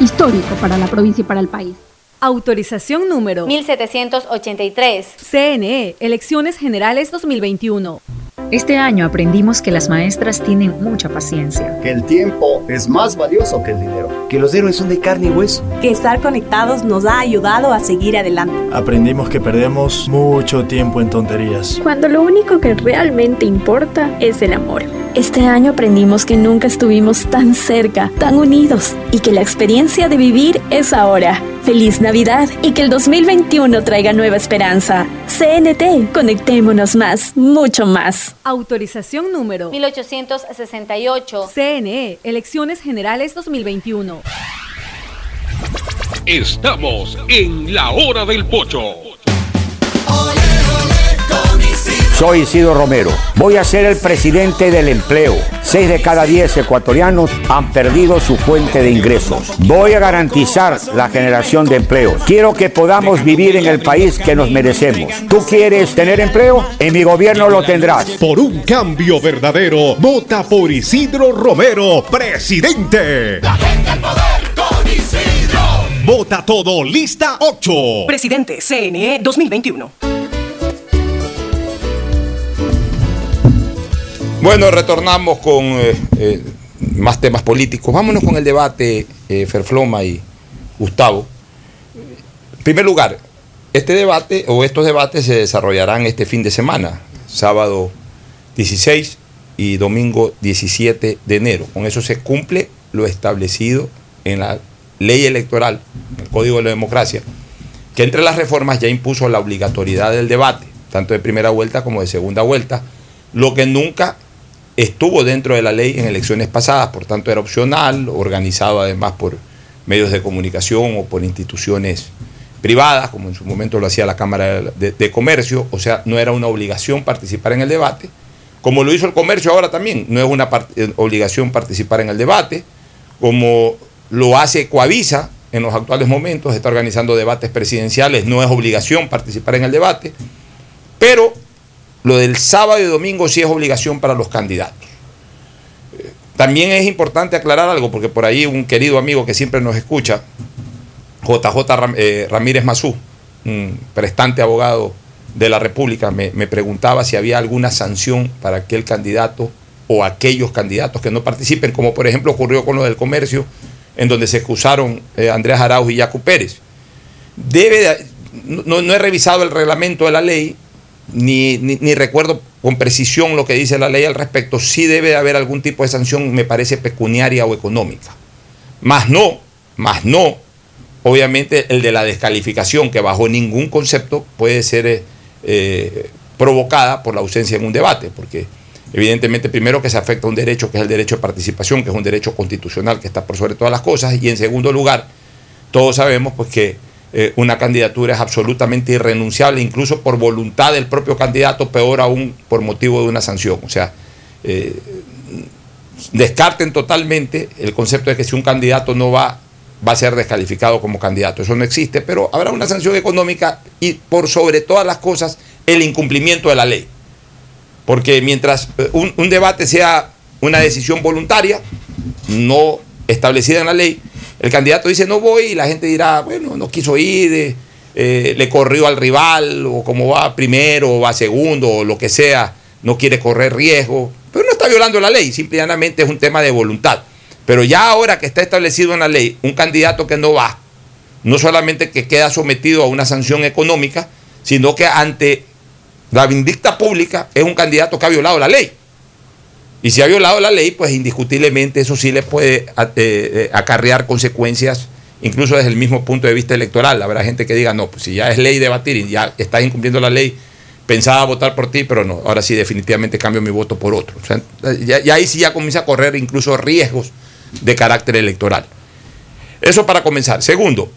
Speaker 37: histórico para la provincia y para el país.
Speaker 16: Autorización número
Speaker 17: 1783.
Speaker 16: CNE, Elecciones Generales 2021.
Speaker 33: Este año aprendimos que las maestras tienen mucha paciencia.
Speaker 11: Que el tiempo es más valioso que el dinero.
Speaker 25: Que los héroes son de carne y hueso.
Speaker 13: Que estar conectados nos ha ayudado a seguir adelante.
Speaker 14: Aprendimos que perdemos mucho tiempo en tonterías.
Speaker 15: Cuando lo único que realmente importa es el amor. Este año aprendimos que nunca estuvimos tan cerca, tan unidos y que la experiencia de vivir es ahora. Feliz Navidad y que el 2021 traiga nueva esperanza. CNT, conectémonos más, mucho más.
Speaker 16: Autorización número
Speaker 17: 1868.
Speaker 16: CNE, Elecciones Generales 2021.
Speaker 30: Estamos en la hora del pocho.
Speaker 21: Soy Isidro Romero. Voy a ser el presidente del empleo. Seis de cada diez ecuatorianos han perdido su fuente de ingresos. Voy a garantizar la generación de empleos. Quiero que podamos vivir en el país que nos merecemos. ¿Tú quieres tener empleo? En mi gobierno lo tendrás.
Speaker 22: Por un cambio verdadero, vota por Isidro Romero, presidente.
Speaker 35: La gente al poder con Isidro.
Speaker 22: Vota todo, lista 8.
Speaker 32: Presidente CNE 2021.
Speaker 4: Bueno, retornamos con eh, eh, más temas políticos. Vámonos con el debate, eh, Ferfloma y Gustavo. En primer lugar, este debate o estos debates se desarrollarán este fin de semana, sábado 16 y domingo 17 de enero. Con eso se cumple lo establecido en la ley electoral, el Código de la Democracia, que entre las reformas ya impuso la obligatoriedad del debate, tanto de primera vuelta como de segunda vuelta, lo que nunca estuvo dentro de la ley en elecciones pasadas, por tanto era opcional, organizado además por medios de comunicación o por instituciones privadas, como en su momento lo hacía la Cámara de, Comercio, o sea, no era una obligación participar en el debate, como lo hizo el comercio ahora también, no es una eh, obligación participar en el debate, como lo hace Coavisa en los actuales momentos, está organizando debates presidenciales, no es obligación participar en el debate, pero lo del sábado y domingo sí es obligación para los candidatos. También es importante aclarar algo, porque por ahí un querido amigo que siempre nos escucha, JJ eh, Ramírez Mazú, un prestante abogado de la República, me, me preguntaba si había alguna sanción para aquel candidato o aquellos candidatos que no participen, como por ejemplo ocurrió con lo del comercio, en donde se excusaron eh, Andrés Arauz y Yacu Pérez. Debe de- no, no he revisado el reglamento de la ley, ni, ni- recuerdo con precisión lo que dice la ley al respecto. Sí debe de haber algún tipo de sanción, me parece, pecuniaria o económica. Más no, más no, obviamente el de la descalificación, que bajo ningún concepto puede ser eh, eh, provocada por la ausencia en un debate, porque evidentemente primero que se afecta un derecho que es el derecho de participación, que es un derecho constitucional que está por sobre todas las cosas, y en segundo lugar, todos sabemos pues que eh, una candidatura es absolutamente irrenunciable, incluso por voluntad del propio candidato, peor aún por motivo de una sanción. O sea, eh, descarten totalmente el concepto de que si un candidato no va, va a ser descalificado como candidato. Eso no existe, pero habrá una sanción económica y por sobre todas las cosas el incumplimiento de la ley. Porque mientras eh, un, un debate sea una decisión voluntaria, no establecida en la ley, el candidato dice no voy y la gente dirá, bueno, no quiso ir, eh, eh, le corrió al rival, o como va primero, o va segundo, o lo que sea, no quiere correr riesgo, pero no está violando la ley, simplemente es un tema de voluntad. Pero ya ahora que está establecido en la ley, un candidato que no va, no solamente que queda sometido a una sanción económica, sino que ante la vindicta pública es un candidato que ha violado la ley. Y si ha violado la ley, pues indiscutiblemente eso sí le puede eh, eh, acarrear consecuencias, incluso desde el mismo punto de vista electoral. Habrá gente que diga, no, pues si ya es ley debatir y ya estás incumpliendo la ley, pensaba votar por ti, pero no, ahora sí definitivamente cambio mi voto por otro. O ya, ya ahí sí ya comienza a correr incluso riesgos de carácter electoral. Eso para comenzar. Segundo,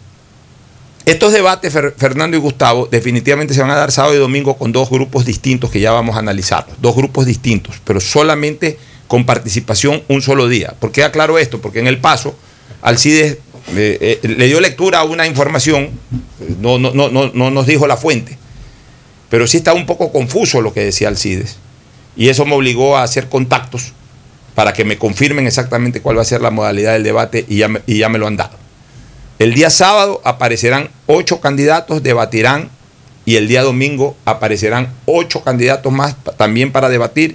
Speaker 4: estos debates, Fer- Fernando y Gustavo, definitivamente se van a dar sábado y domingo con dos grupos distintos que ya vamos a analizarlos. Dos grupos distintos, pero solamente con participación un solo día. ¿Por qué aclaro esto? Porque en el paso, Alcides eh, eh, le dio lectura a una información, no, no, no, no, no nos dijo la fuente, pero sí está un poco confuso lo que decía Alcides. Y eso me obligó a hacer contactos para que me confirmen exactamente cuál va a ser la modalidad del debate y ya me, y ya me lo han dado. El día sábado aparecerán ocho candidatos, debatirán, y el día domingo aparecerán ocho candidatos más también para debatir.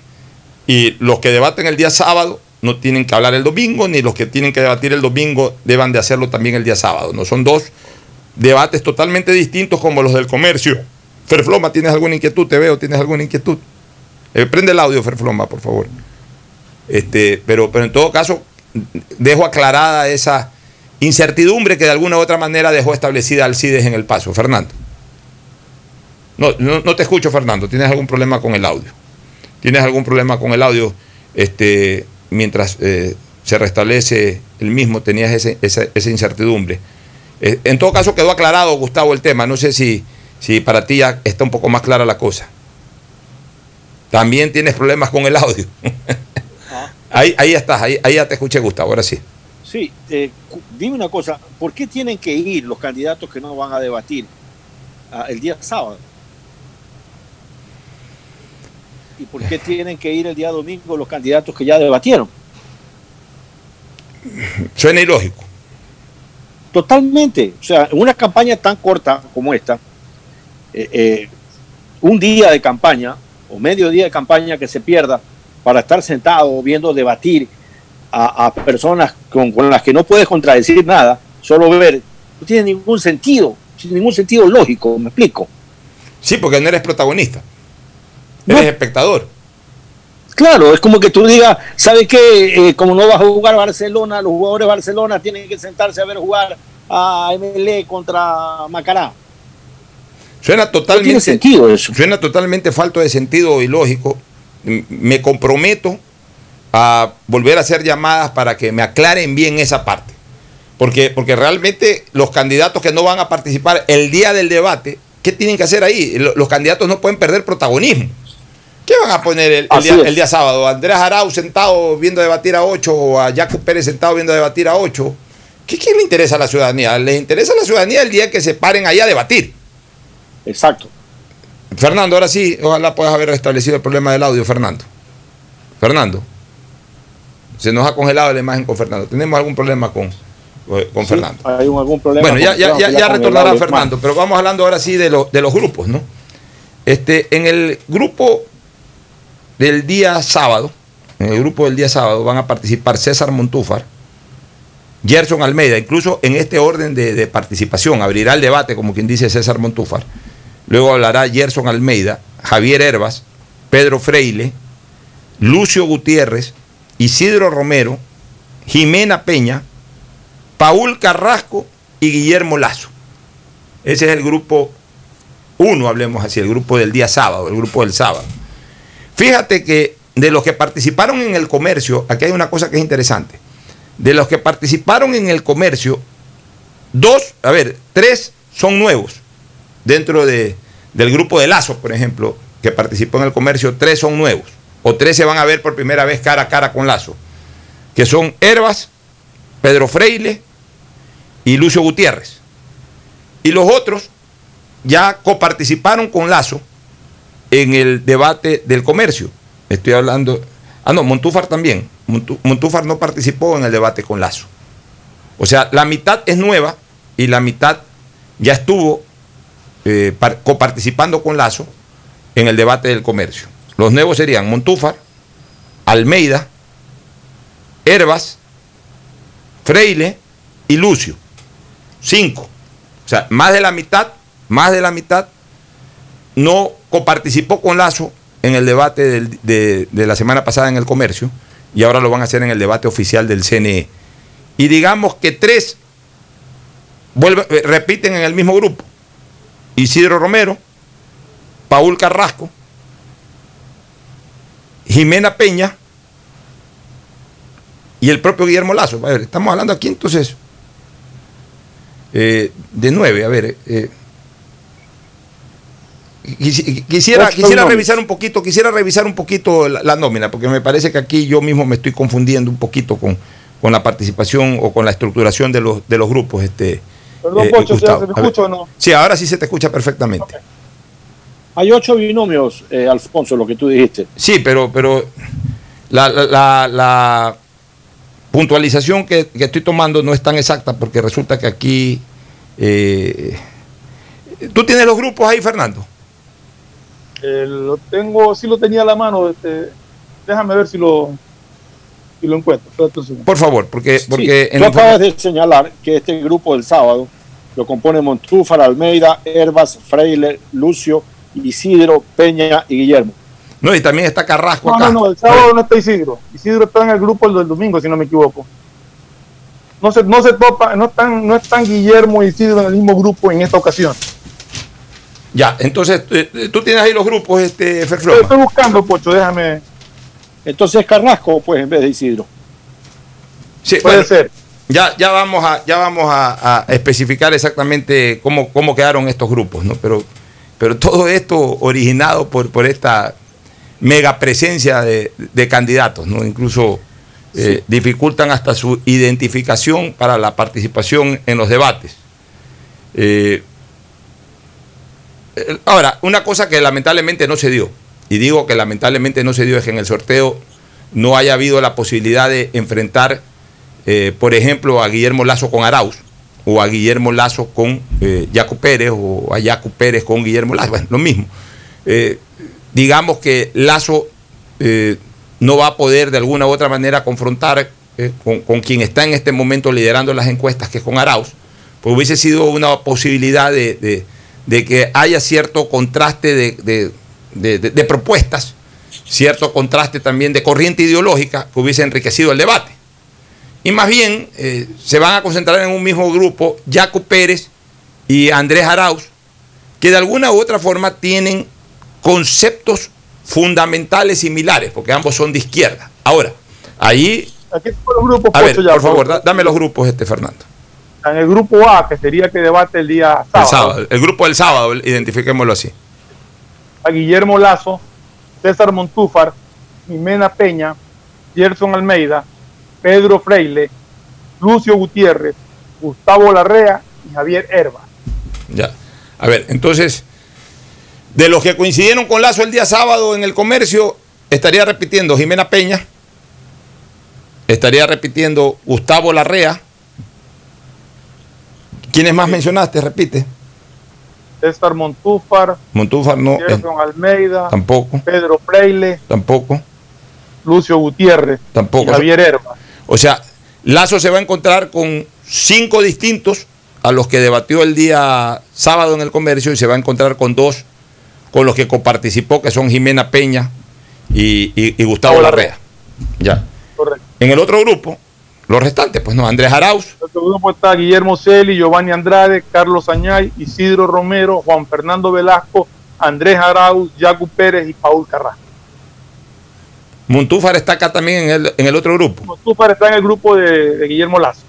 Speaker 4: Y los que debaten el día sábado no tienen que hablar el domingo, ni los que tienen que debatir el domingo deban de hacerlo también el día sábado. No son dos debates totalmente distintos como los del comercio. Ferfloma, ¿tienes alguna inquietud? Te veo, ¿tienes alguna inquietud? Eh, prende el audio, Ferfloma, por favor. Este, pero, pero en todo caso, dejo aclarada esa incertidumbre que de alguna u otra manera dejó establecida Alcides en el paso. Fernando. No, no, no te escucho, Fernando. ¿Tienes algún problema con el audio? ¿Tienes algún problema con el audio? Este, mientras eh, se restablece el mismo, tenías ese- esa, esa incertidumbre. Eh, en todo caso, quedó aclarado, Gustavo, el tema. No sé si, si para ti ya está un poco más clara la cosa. También tienes problemas con el audio. ahí, ahí estás, ahí, ahí ya te escuché, Gustavo, ahora sí.
Speaker 20: Sí, eh, dime una cosa, ¿por qué tienen que ir los candidatos que no van a debatir ah, el día sábado? ¿Y por qué tienen que ir el día domingo los candidatos que ya debatieron?
Speaker 4: Suena ilógico.
Speaker 20: Totalmente. O sea, en una campaña tan corta como esta, eh, eh, un día de campaña o medio día de campaña que se pierda para estar sentado viendo debatir a, a personas con, con las que no puedes contradecir nada, solo ver, no tiene ningún sentido, sin ningún sentido lógico, me explico.
Speaker 4: Sí, porque no eres protagonista. Eres espectador.
Speaker 20: Claro, es como que tú digas, ¿sabes qué? Eh, como no vas a jugar Barcelona, los jugadores de Barcelona tienen que sentarse a ver jugar a MLE contra Macará.
Speaker 4: Suena totalmente,
Speaker 20: tiene sentido eso.
Speaker 4: Suena totalmente falto de sentido y lógico. Me comprometo a volver a hacer llamadas para que me aclaren bien esa parte. Porque, porque realmente los candidatos que no van a participar el día del debate, ¿qué tienen que hacer ahí? Lo- Los candidatos no pueden perder protagonismo. ¿Qué van a poner el, día, el día sábado? ¿Andrés Arau sentado viendo debatir a 8 o a Jaco Pérez sentado viendo debatir a 8? ¿Qué, ¿Qué le interesa a la ciudadanía? Les interesa a la ciudadanía el día que se paren ahí a debatir.
Speaker 20: Exacto.
Speaker 4: Fernando, ahora sí, ojalá puedas haber restablecido el problema del audio, Fernando. Fernando. Se nos ha congelado la imagen con Fernando. ¿Tenemos algún problema con, con
Speaker 20: Sí,
Speaker 4: Fernando?
Speaker 20: Hay un- algún problema.
Speaker 4: Bueno, ya,
Speaker 20: con-
Speaker 4: ya, ya, ya
Speaker 20: con
Speaker 4: retornará Fernando, pero vamos hablando ahora sí de, lo- de los grupos, ¿no? Este, en el grupo del día sábado, en el grupo del día sábado van a participar César Montúfar, Gerson Almeida, incluso en este orden de, de participación, abrirá el debate, como quien dice César Montúfar. Luego hablará Gerson Almeida, Javier Herbas, Pedro Freile, Lucio Gutiérrez, Isidro Romero, Jimena Peña, Paul Carrasco y Guillermo Lazo. Ese es el grupo 1, hablemos así, el grupo del día sábado, el grupo del sábado. Fíjate que de los que participaron en el comercio, aquí hay una cosa que es interesante. De los que participaron en el comercio, dos, a ver, tres son nuevos. Dentro de, del grupo de Lazo, por ejemplo, que participó en el comercio, tres son nuevos. O tres se van a ver por primera vez cara a cara con Lazo. Que son Herbas, Pedro Freile y Lucio Gutiérrez. Y los otros ya coparticiparon con Lazo en el debate del comercio. Estoy hablando. Ah, no, Montúfar también. Montúfar no participó en el debate con Lazo. O sea, la mitad es nueva y la mitad ya estuvo eh, par- coparticipando con Lazo en el debate del comercio. Los nuevos serían Montúfar, Almeida, Herbas, Freile y Lucio. Cinco. O sea, más de la mitad, más de la mitad no coparticipó con Lazo en el debate de, la semana pasada en el comercio y ahora lo van a hacer en el debate oficial del CNE. Y digamos que tres eh, repiten en el mismo grupo. Isidro Romero, Paul Carrasco, Jimena Peña y el propio Guillermo Lazo. A ver, estamos hablando aquí entonces eh, de nueve. A ver, eh, quisi- quisiera, quisiera revisar un poquito, quisiera revisar un poquito la, la nómina, porque me parece que aquí yo mismo me estoy confundiendo un poquito con, con la participación o con la estructuración de los, de los grupos. Este,
Speaker 20: Perdón,
Speaker 4: eh,
Speaker 20: Pocho, ¿se me escucha o no?
Speaker 4: Sí, ahora sí se te escucha perfectamente.
Speaker 20: Hay ocho binomios, eh, Alfonso, lo que tú dijiste.
Speaker 4: Sí, pero, pero la, la- la- la puntualización que, que estoy tomando no es tan exacta porque resulta que aquí... eh, ¿Tú tienes los grupos ahí, Fernando?
Speaker 19: Eh, lo tengo, sí lo tenía a la mano. Este, déjame ver si lo, si lo encuentro.
Speaker 4: Por favor, porque... porque
Speaker 20: Sí,
Speaker 4: en
Speaker 20: tú acabas de señalar que este grupo del sábado lo compone Montúfar, Almeida, Herbas, Freile, Lucio, Isidro, Peña y Guillermo.
Speaker 4: No, y también está Carrasco
Speaker 19: No,
Speaker 4: acá.
Speaker 19: no, no, el sábado no está Isidro. Isidro está en el grupo del domingo, si no me equivoco. No se, no se topa, no están, no están Guillermo y Isidro en el mismo grupo en esta ocasión.
Speaker 4: Ya, entonces eh, tú tienes ahí los grupos, este,
Speaker 19: Estoy,
Speaker 4: Ferfloma.
Speaker 19: estoy buscando, Pocho, déjame.
Speaker 20: Entonces Carrasco, pues, en vez de Isidro.
Speaker 4: Sí,
Speaker 19: Puede
Speaker 4: bueno,
Speaker 19: ser.
Speaker 4: Ya, ya vamos a, ya vamos a, a especificar exactamente cómo, cómo quedaron estos grupos, ¿no? Pero, pero todo esto originado por, por esta mega presencia de, de candidatos, ¿no? Incluso eh, dificultan hasta su identificación para la participación en los debates. Eh, eh, ahora, una cosa que lamentablemente no se dio, y digo que lamentablemente no se dio, es que en el sorteo no haya habido la posibilidad de enfrentar eh, por ejemplo, a Guillermo Lazo con Arauz, o a Guillermo Lazo con eh, Yaco Pérez, o a Yaco Pérez con Guillermo Lazo, bueno, lo mismo. Eh, digamos que Lazo eh, no va a poder de alguna u otra manera confrontar eh, con, quien está en este momento liderando las encuestas, que es con Arauz, pues hubiese sido una posibilidad de, que haya cierto contraste de propuestas cierto contraste también de corriente ideológica que hubiese enriquecido el debate. Y más bien eh, se van a concentrar en un mismo grupo Jaco Pérez y Andrés Arauz, que de alguna u otra forma tienen conceptos fundamentales similares, porque ambos son de izquierda. Ahora, ahí...
Speaker 20: Aquí están los grupos,
Speaker 4: A ver,
Speaker 20: Pocho, ya,
Speaker 4: por favor, da- dame los grupos, este Fernando.
Speaker 20: En el grupo A, que sería que debate el día sábado,
Speaker 4: El sábado, el grupo del sábado, identifiquémoslo así.
Speaker 20: a Guillermo Lazo, César Montúfar, Jimena Peña, Gerson Almeida, Pedro Freile, Lucio Gutiérrez, Gustavo Larrea y Javier Herba.
Speaker 4: Ya. A ver, entonces, de los que coincidieron con Lazo el día sábado en el comercio, estaría repitiendo Jimena Peña, estaría repitiendo Gustavo Larrea. ¿Quiénes más mencionaste? Repite.
Speaker 20: César Montúfar,
Speaker 4: Montúfar no, eh,
Speaker 20: Gerson Almeida,
Speaker 4: tampoco,
Speaker 20: Pedro Freile,
Speaker 4: tampoco,
Speaker 20: Lucio Gutiérrez
Speaker 4: tampoco.
Speaker 20: Javier Herba.
Speaker 4: O sea, Lazo se va a encontrar con cinco distintos a los que debatió el día sábado en el comercio y se va a encontrar con dos con los que coparticipó, que son Jimena Peña y, y- y Gustavo Larrea. Ya.
Speaker 20: Correcto.
Speaker 4: En el otro grupo, los restantes, pues no, Andrés Arauz,
Speaker 20: En otro grupo está Guillermo Celi, Giovanni Andrade, Carlos Añay, Isidro Romero, Juan Fernando Velasco, Andrés Arauz, Jacu Pérez y Paul Carrasco.
Speaker 4: Montúfar está acá también en el, en el otro grupo.
Speaker 20: Montúfar está en el grupo de, de Guillermo Lazo.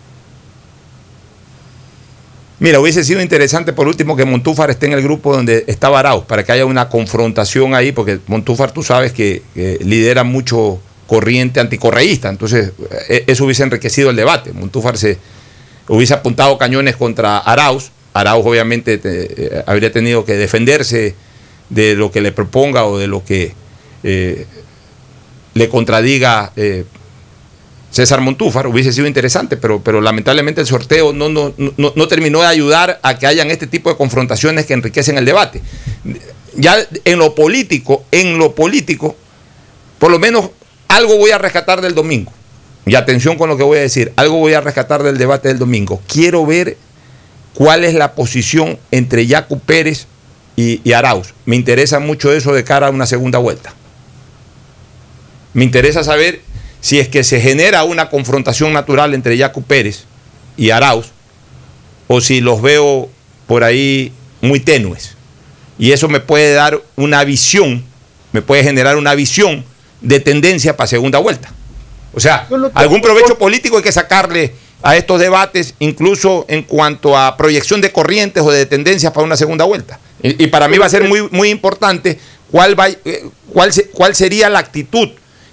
Speaker 4: Mira, hubiese sido interesante por último que Montúfar esté en el grupo donde estaba Arauz, para que haya una confrontación ahí, porque Montúfar tú sabes que, que lidera mucho corriente anticorreísta, entonces eh, eso hubiese enriquecido el debate. Montúfar se hubiese apuntado cañones contra Arauz, Arauz obviamente te- eh, habría tenido que defenderse de lo que le proponga o de lo que eh, le contradiga eh, César Montúfar, hubiese sido interesante, pero, pero lamentablemente el sorteo no, no, no, no terminó de ayudar a que hayan este tipo de confrontaciones que enriquecen el debate. Ya en lo político, en lo político, por lo menos algo voy a rescatar del domingo. Y atención con lo que voy a decir, algo voy a rescatar del debate del domingo. Quiero ver cuál es la posición entre Yacu Pérez y, y Arauz. Me interesa mucho eso de cara a una segunda vuelta. Me interesa saber si es que se genera una confrontación natural entre Yacu Pérez y Arauz, o si los veo por ahí muy tenues. Y eso me puede dar una visión, me puede generar una visión de tendencia para segunda vuelta. O sea, algún provecho político hay que sacarle a estos debates, incluso en cuanto a proyección de corrientes o de tendencias para una segunda vuelta. Y, y para mí va a ser muy, muy importante cuál, va, eh, cuál, cuál sería la actitud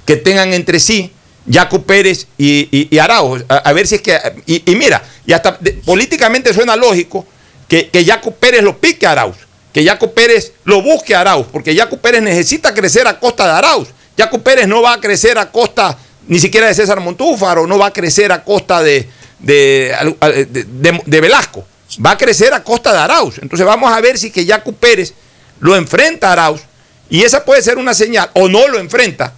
Speaker 4: que tengan entre sí Jaco Pérez y, y, y Arauz. A, ver si es que. Y, y mira, y hasta políticamente suena lógico que, que Jaco Pérez lo pique a Arauz, que Jaco Pérez lo busque a Arauz, porque Jaco Pérez necesita crecer a costa de Arauz. Jaco Pérez no va a crecer a costa ni siquiera de César Montúfar o no va a crecer a costa de, de, de- de- de Velasco. Va a crecer a costa de Arauz. Entonces vamos a ver si que Jaco Pérez lo enfrenta a Arauz y esa puede ser una señal, o no lo enfrenta,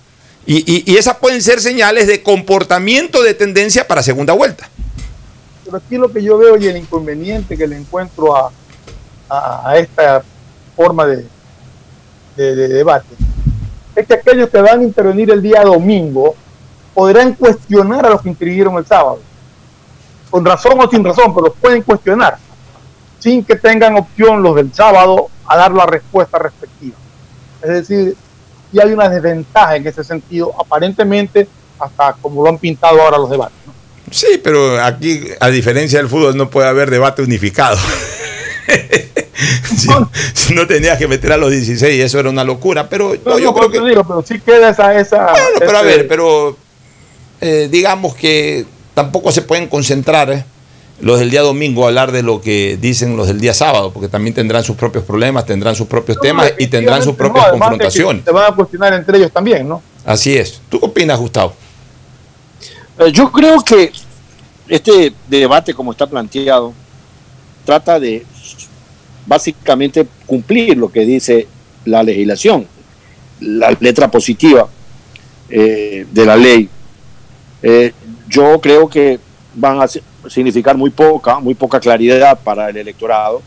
Speaker 4: y, y, y esas pueden ser señales de comportamiento de tendencia para segunda vuelta.
Speaker 20: Pero aquí lo que yo veo y el inconveniente que le encuentro a, a- esta forma de, de- de debate es que aquellos que van a intervenir el día domingo podrán cuestionar a los que intervinieron el sábado. Con razón o sin razón, pero los pueden cuestionar sin que tengan opción los del sábado a dar la respuesta respectiva. Es decir, y hay una desventaja en ese sentido, aparentemente, hasta como lo han pintado ahora los debates.
Speaker 4: Sí, pero aquí, a diferencia del fútbol, no puede haber debate unificado. si, si no tenías que meter a los 16, eso era una locura, pero no,
Speaker 20: No,
Speaker 4: yo
Speaker 20: no,
Speaker 4: creo que...
Speaker 20: digo, pero sí queda esa, esa
Speaker 4: Bueno, pero a ver, pero eh, digamos que tampoco se pueden concentrar eh, los del día domingo a hablar de lo que dicen los del día sábado, porque también tendrán sus propios problemas, tendrán sus propios temas y tendrán sus propias
Speaker 20: no,
Speaker 4: confrontaciones.
Speaker 20: Se van a cuestionar entre ellos también, ¿no?
Speaker 4: Así es. ¿Tú qué opinas, Gustavo?
Speaker 20: Eh, Yo creo que este debate, como está planteado, trata de básicamente cumplir lo que dice la legislación, la letra positiva eh, de la ley. Eh, yo creo que van a si- significar muy poca, muy poca claridad para el electorado,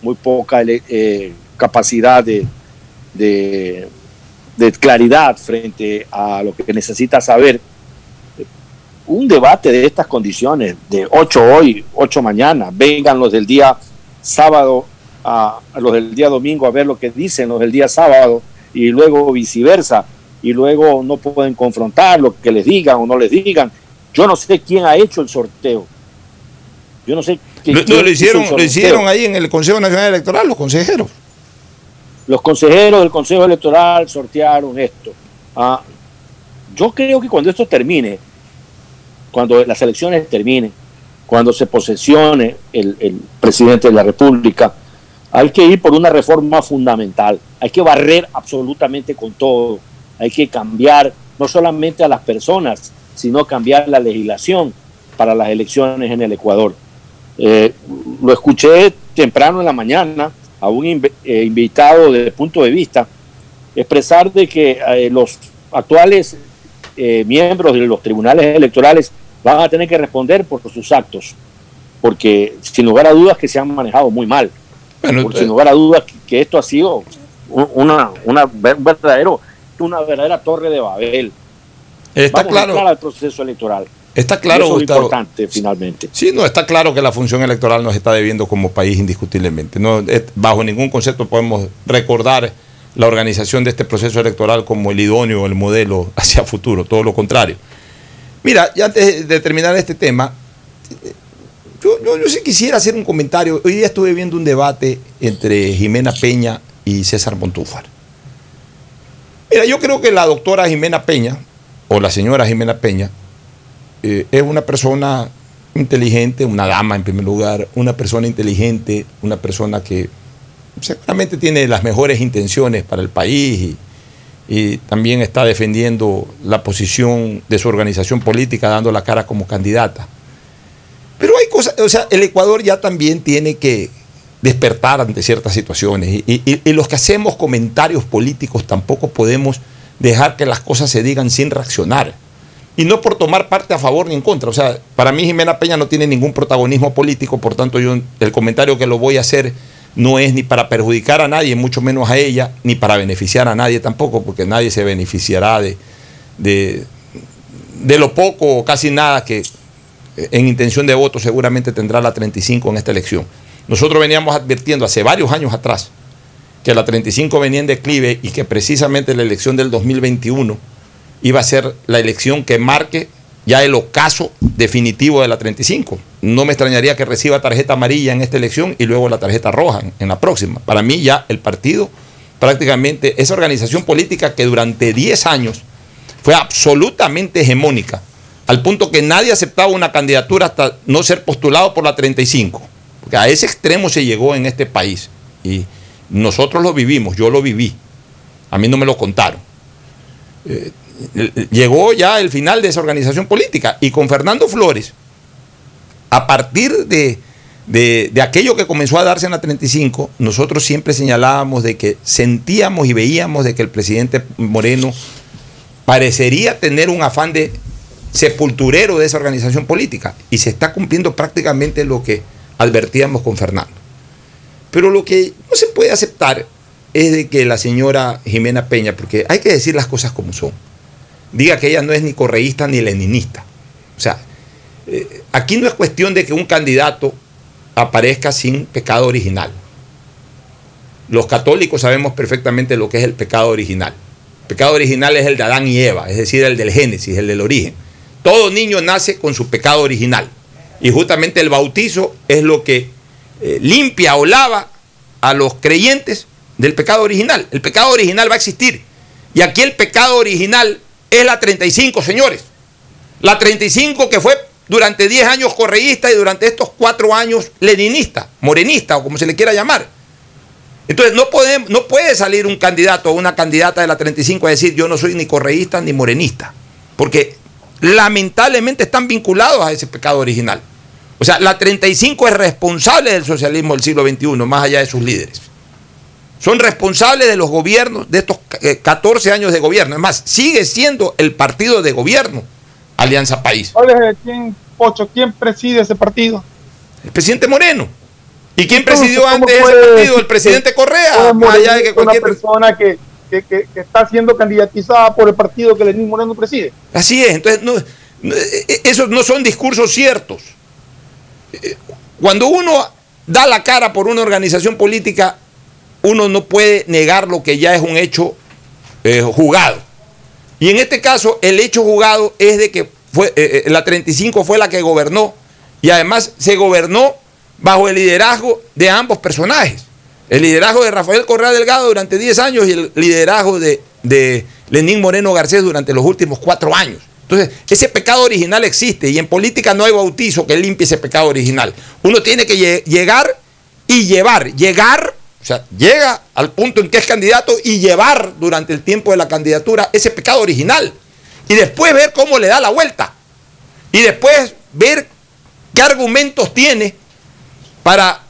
Speaker 20: muy poca eh, capacidad de, claridad frente a lo que necesita saber. Un debate de estas condiciones, de 8 hoy, 8 mañana, vengan los del día sábado a los del día domingo a ver lo que dicen los del día sábado y luego viceversa y luego no pueden confrontar lo que les digan o no les digan. Yo no sé quién ha hecho el sorteo. Yo no sé quién
Speaker 4: Lo, no,
Speaker 20: quién
Speaker 4: lo
Speaker 20: hizo
Speaker 4: hicieron,
Speaker 20: el
Speaker 4: lo hicieron ahí en el Consejo Nacional Electoral, los consejeros.
Speaker 20: Los consejeros del Consejo Electoral sortearon esto. Ah, yo creo que cuando esto termine, cuando las elecciones terminen, cuando se posesione el, el presidente de la República, hay que ir por una reforma fundamental. Hay que barrer absolutamente con todo. Hay que cambiar no solamente a las personas, sino cambiar la legislación para las elecciones en el Ecuador. Eh, lo escuché temprano en la mañana a un inv- eh, invitado de punto de vista expresar de que eh, los actuales eh, miembros de los tribunales electorales van a tener que responder por sus actos, porque sin lugar a dudas que se han manejado muy mal. Porque sin lugar a dudas que, esto ha sido un- una, una ver- un verdadero, una verdadera torre de Babel.
Speaker 4: Está
Speaker 20: Vamos a
Speaker 4: claro.
Speaker 20: entrar al proceso electoral.
Speaker 4: Está claro,
Speaker 20: es importante finalmente.
Speaker 4: Sí, no, está claro que la función electoral nos está debiendo como país indiscutiblemente. No, eh, bajo ningún concepto podemos recordar la organización de este proceso electoral como el idóneo, el modelo hacia futuro, todo lo contrario. Mira, y antes de terminar este tema, eh, yo, yo, yo sí quisiera hacer un comentario. Hoy día estuve viendo un debate entre Jimena Peña y César Montúfar. Mira, yo creo que la doctora Jimena Peña, o la señora Jimena Peña, eh, es una persona inteligente, una dama en primer lugar, una persona inteligente, una persona que seguramente tiene las mejores intenciones para el país y, también está defendiendo la posición de su organización política, dando la cara como candidata. Pero hay cosas, o sea, el Ecuador ya también tiene que despertar ante ciertas situaciones y los que hacemos comentarios políticos tampoco podemos dejar que las cosas se digan sin reaccionar. Y no por tomar parte a favor ni en contra. O sea, para mí Jimena Peña no tiene ningún protagonismo político, por tanto yo el comentario que lo voy a hacer no es ni para perjudicar a nadie, mucho menos a ella, ni para beneficiar a nadie tampoco, porque nadie se beneficiará de, de, de lo poco o casi nada que eh, en intención de voto seguramente tendrá la 35 en esta elección. Nosotros veníamos advirtiendo hace varios años atrás que la 35 venía en declive y que precisamente la elección del 2021 iba a ser la elección que marque ya el ocaso definitivo de la 35. No me extrañaría que reciba tarjeta amarilla en esta elección y luego la tarjeta roja en, la próxima. Para mí ya el partido, prácticamente esa organización política que durante 10 años fue absolutamente hegemónica, al punto que nadie aceptaba una candidatura hasta no ser postulado por la 35. Porque a ese extremo se llegó en este país. Y nosotros lo vivimos, yo lo viví. A mí no me lo contaron. Eh, llegó ya el final de esa organización política. Y con Fernando Flores, a partir de, de- de aquello que comenzó a darse en la 35, nosotros siempre señalábamos de que sentíamos y veíamos de que el presidente Moreno parecería tener un afán de sepulturero de esa organización política. Y se está cumpliendo prácticamente lo que advertíamos con Fernando. Pero lo que no se puede aceptar es de que la señora Jimena Peña, porque hay que decir las cosas como son, diga que ella no es ni correísta ni leninista. O sea, eh, aquí no es cuestión de que un candidato aparezca sin pecado original. Los católicos sabemos perfectamente lo que es el pecado original. El pecado original es el de Adán y Eva, es decir, el del Génesis, el del origen. Todo niño nace con su pecado original. Y justamente el bautizo es lo que eh, limpia o lava a los creyentes del pecado original. El pecado original va a existir. Y aquí el pecado original es la 35, señores. La 35 que fue durante 10 años correísta y durante estos 4 años leninista, morenista o como se le quiera llamar. Entonces no, no puede salir un candidato o una candidata de la 35 a decir yo no soy ni correísta ni morenista. Porque lamentablemente están vinculados a ese pecado original. O sea, la 35 es responsable del socialismo del siglo XXI, más allá de sus líderes. Son responsables de los gobiernos, de estos eh, 14 años de gobierno. Es más, sigue siendo el partido de gobierno, Alianza País.
Speaker 19: ¿quién, Pocho, quién preside ese partido?
Speaker 4: El presidente Moreno. ¿Y quién presidió
Speaker 19: ¿cómo
Speaker 4: antes ese partido? El presidente Correa. Más allá de que cualquier...
Speaker 19: Una persona que, que que, está siendo candidatizada por el partido que Lenín Moreno preside.
Speaker 4: Así es, entonces no, no, eh, esos no son discursos ciertos. Cuando uno da la cara por una organización política, uno no puede negar lo que ya es un hecho eh, jugado. Y en este caso, el hecho jugado es de que eh, eh, la 35 fue la que gobernó y además se gobernó bajo el liderazgo de ambos personajes. El liderazgo de Rafael Correa Delgado durante 10 años y el liderazgo de, de Lenín Moreno Garcés durante los últimos cuatro años. Entonces, ese pecado original existe y en política no hay bautizo que limpie ese pecado original. Uno tiene que lle- llegar y llevar, llegar, o sea, llega al punto en que es candidato y llevar durante el tiempo de la candidatura ese pecado original. Y después ver cómo le da la vuelta. Y después ver qué argumentos tiene para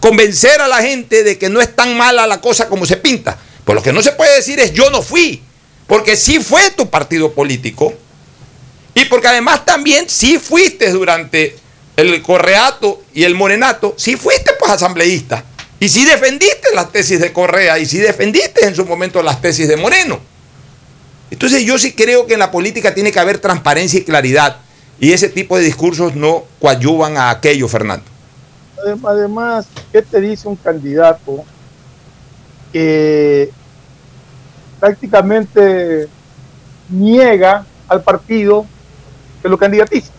Speaker 4: convencer a la gente de que no es tan mala la cosa como se pinta. Pues lo que no se puede decir es yo no fui, porque sí fue tu partido político y porque además también sí fuiste durante el correato y el morenato, sí fuiste pues asambleísta y sí defendiste las tesis de Correa y sí defendiste en su momento las tesis de Moreno. Entonces yo sí creo que en la política tiene que haber transparencia y claridad y ese tipo de discursos no coadyuvan a aquello, Fernando.
Speaker 19: Adem- Además, ¿qué te dice un candidato que prácticamente niega al partido que lo candidatiza?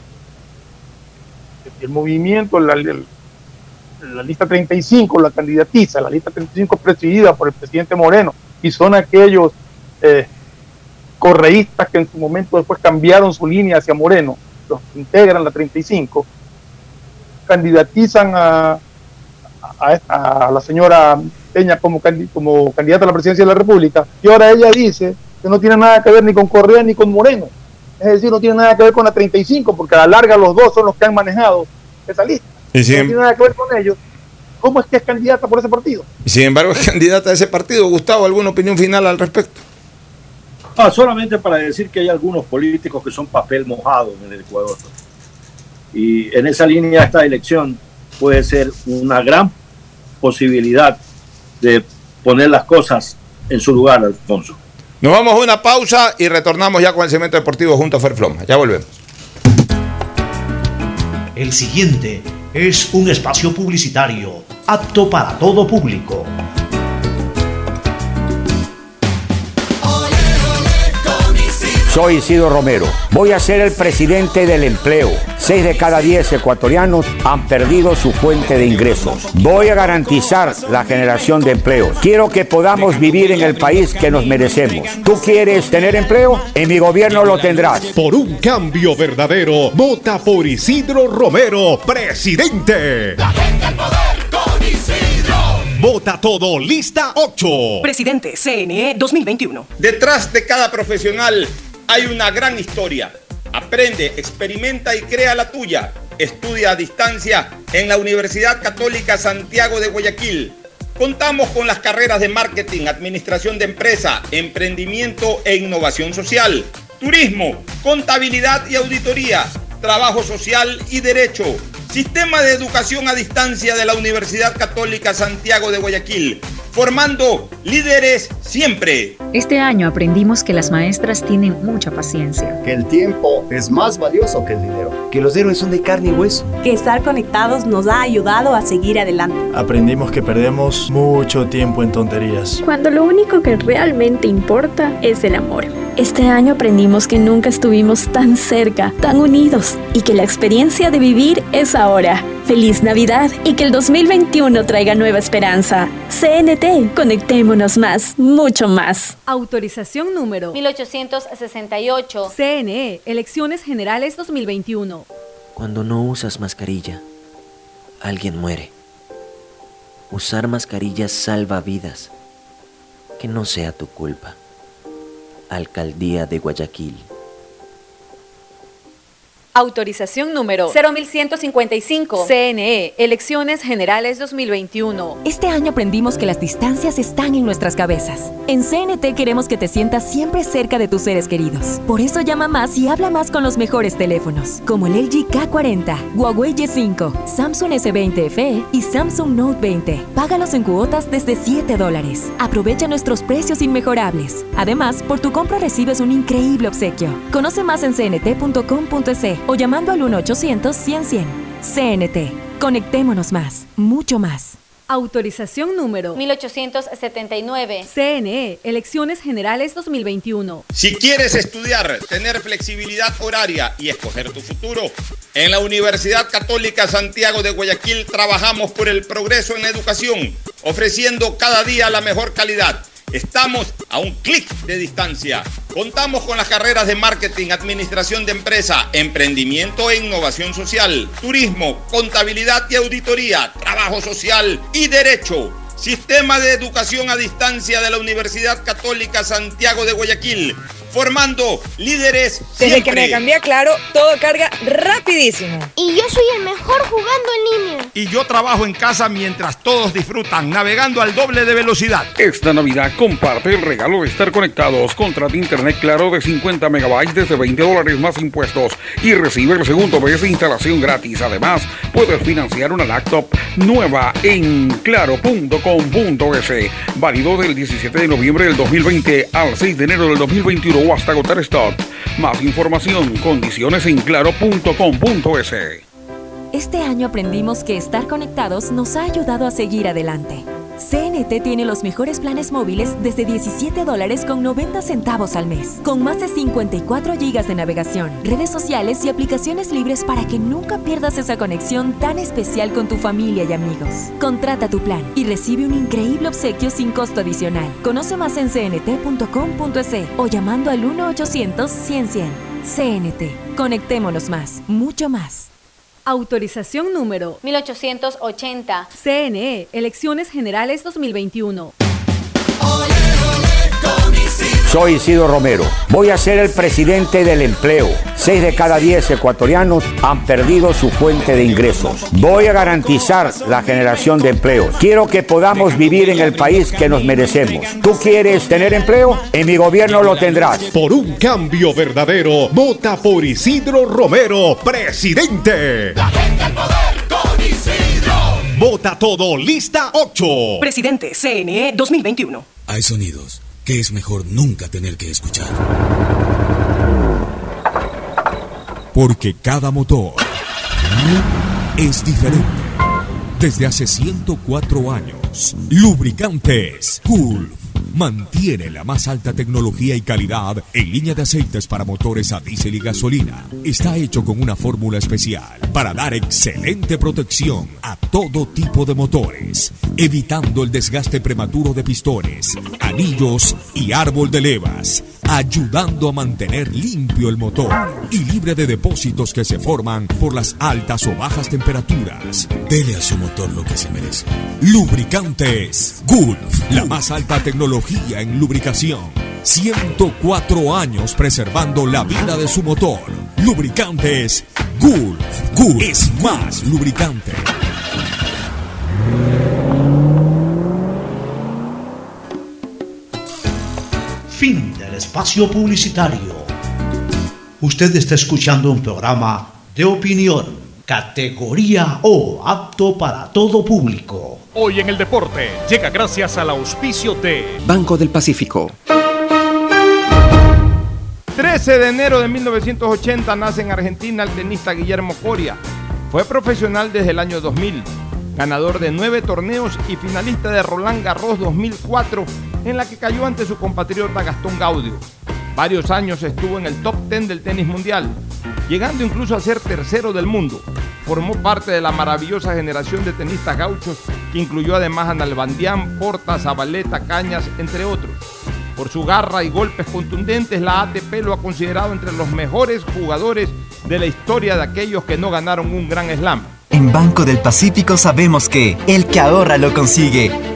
Speaker 19: El movimiento, la, la lista 35 la candidatiza, la lista 35 es presidida por el presidente Moreno y son aquellos eh, correístas que en su momento después cambiaron su línea hacia Moreno, los que integran la 35 candidatizan a, a, a la señora Peña como candidata a la presidencia de la República y ahora ella dice que no tiene nada que ver ni con Correa ni con Moreno. Es decir, no tiene nada que ver con la 35 porque a la larga los dos son los que han manejado esa lista.
Speaker 4: Y sin-
Speaker 19: No tiene nada que ver con ellos. ¿Cómo es que es candidata por ese partido?
Speaker 4: Y sin embargo, es candidata a ese partido. Gustavo, ¿alguna opinión final al respecto?
Speaker 20: Ah, solamente para decir que hay algunos políticos que son papel mojado en el Ecuador. Y en esa línea esta elección puede ser una gran posibilidad de poner las cosas en su lugar, Alfonso.
Speaker 4: Nos vamos a una pausa y retornamos ya con el segmento deportivo junto a Ferfloma. Ya volvemos.
Speaker 6: El siguiente es un espacio publicitario apto para todo público.
Speaker 21: Soy Isidro Romero. Voy a ser el presidente del empleo. Seis de cada diez ecuatorianos han perdido su fuente de ingresos. Voy a garantizar la generación de empleos. Quiero que podamos vivir en el país que nos merecemos. ¿Tú quieres tener empleo? En mi gobierno lo tendrás.
Speaker 22: Por un cambio verdadero, vota por Isidro Romero, presidente. Vota todo, lista 8.
Speaker 32: Presidente CNE 2021.
Speaker 4: Detrás de cada profesional hay una gran historia. Aprende, experimenta y crea la tuya. Estudia a distancia en la Universidad Católica Santiago de Guayaquil. Contamos con las carreras de marketing, administración de empresa, emprendimiento e innovación social, turismo, contabilidad y auditoría, trabajo social y derecho. Sistema de Educación a Distancia de la Universidad Católica Santiago de Guayaquil, formando líderes siempre.
Speaker 33: Este año aprendimos que las maestras tienen mucha paciencia.
Speaker 11: Que el tiempo es más valioso que el dinero.
Speaker 25: Que los héroes son de carne y hueso.
Speaker 13: Que estar conectados nos ha ayudado a seguir adelante.
Speaker 14: Aprendimos que perdemos mucho tiempo en tonterías.
Speaker 15: Cuando lo único que realmente importa es el amor. Este año aprendimos que nunca estuvimos tan cerca, tan unidos y que la experiencia de vivir es ahora. Feliz Navidad y que el 2021 traiga nueva esperanza. CNT, conectémonos más, mucho más.
Speaker 16: Autorización número
Speaker 17: 1868.
Speaker 16: CNE, Elecciones Generales 2021.
Speaker 25: Cuando no usas mascarilla, alguien muere. Usar mascarillas salva vidas. Que no sea tu culpa. Alcaldía de Guayaquil.
Speaker 16: Autorización número
Speaker 17: 0155.
Speaker 16: CNE, Elecciones Generales 2021.
Speaker 26: Este año aprendimos que las distancias están en nuestras cabezas. En CNT queremos que te sientas siempre cerca de tus seres queridos. Por eso llama más y habla más con los mejores teléfonos, como el LG K40, Huawei Y5, Samsung S20 FE y Samsung Note 20. Págalos en cuotas desde 7 dólares. Aprovecha nuestros precios inmejorables. Además, por tu compra recibes un increíble obsequio. Conoce más en cnt.com.es o llamando al 1-800-100-100. CNT. Conectémonos más, mucho más.
Speaker 16: Autorización número
Speaker 17: 1879.
Speaker 16: CNE, Elecciones Generales 2021.
Speaker 38: Si quieres estudiar, tener flexibilidad horaria y escoger tu futuro, en la Universidad Católica Santiago de Guayaquil trabajamos por el progreso en la educación, ofreciendo cada día la mejor calidad. Estamos a un clic de distancia. Contamos con las carreras de marketing, administración de empresa, emprendimiento e innovación social, turismo, contabilidad y auditoría, trabajo social y derecho. Sistema de Educación a Distancia de la Universidad Católica Santiago de Guayaquil formando líderes.
Speaker 27: Desde que me cambié a Claro, todo carga rapidísimo.
Speaker 39: Y yo soy el mejor jugando en línea.
Speaker 4: Y yo trabajo en casa mientras todos disfrutan, navegando al doble de velocidad.
Speaker 30: Esta Navidad comparte el regalo de estar conectados. Contrata internet claro de 50 megabytes desde 20 dólares más impuestos y recibe el segundo mes de instalación gratis. Además, puedes financiar una laptop nueva en claro.com.es. Válido del 17 de noviembre del 2020 al 6 de enero del 2021 hasta agotar stock. Más información, condiciones en claro.com.es.
Speaker 26: Este año aprendimos que estar conectados nos ha ayudado a seguir adelante. CNT tiene los mejores planes móviles desde 17 dólares con 90 centavos al mes, con más de 54 gigas de navegación, redes sociales y aplicaciones libres para que nunca pierdas esa conexión tan especial con tu familia y amigos. Contrata tu plan y recibe un increíble obsequio sin costo adicional. Conoce más en cnt.com.es o llamando al 1-800-100-100. CNT. Conectémonos más, mucho más.
Speaker 16: Autorización número
Speaker 17: 1880.
Speaker 16: CNE, Elecciones Generales 2021.
Speaker 21: Soy Isidro Romero. Voy a ser el presidente del empleo. Seis de cada diez ecuatorianos han perdido su fuente de ingresos. Voy a garantizar la generación de empleos. Quiero que podamos vivir en el país que nos merecemos. ¿Tú quieres tener empleo? En mi gobierno lo tendrás.
Speaker 22: Por un cambio verdadero, vota por Isidro Romero, presidente.
Speaker 13: La gente al poder con Isidro.
Speaker 22: Vota todo, lista 8.
Speaker 13: Presidente CNE 2021.
Speaker 1: Hay sonidos que es mejor nunca tener que escuchar. Porque cada motor es diferente. Desde hace 104 años, Lubricantes Gulf mantiene la más alta tecnología y calidad en línea de aceites para motores a diésel y gasolina. Está hecho con una fórmula especial para dar excelente protección a todo tipo de motores, evitando el desgaste prematuro de pistones, anillos y árbol de levas, ayudando a mantener limpio el motor y libre de depósitos que se forman por las altas o bajas temperaturas. Dele a su motor lo que se merece. Lubricantes Gulf, la más alta tecnología en lubricación. 104 años preservando la vida de su motor. Lubricantes Gulf. Gulf es más lubricante.
Speaker 6: Fin del espacio publicitario. Usted está escuchando un programa de opinión, categoría O, apto para todo público.
Speaker 2: Hoy en el deporte llega gracias al auspicio de
Speaker 3: Banco del Pacífico.
Speaker 4: 13 de enero de 1980 nace en Argentina el tenista Guillermo Coria. Fue profesional desde el año 2000, ganador de nueve torneos y finalista de Roland Garros 2004, en la que cayó ante su compatriota Gastón Gaudio. Varios años estuvo en el top 10 del tenis mundial, llegando incluso a ser tercero del mundo. Formó parte de la maravillosa generación de tenistas gauchos que incluyó además a Nalbandián, Porta, Zabaleta, Cañas, entre otros. Por su garra y golpes contundentes, la ATP lo ha considerado entre los mejores jugadores de la historia de aquellos que no ganaron un gran slam.
Speaker 5: En Banco del Pacífico sabemos que el que ahorra lo consigue.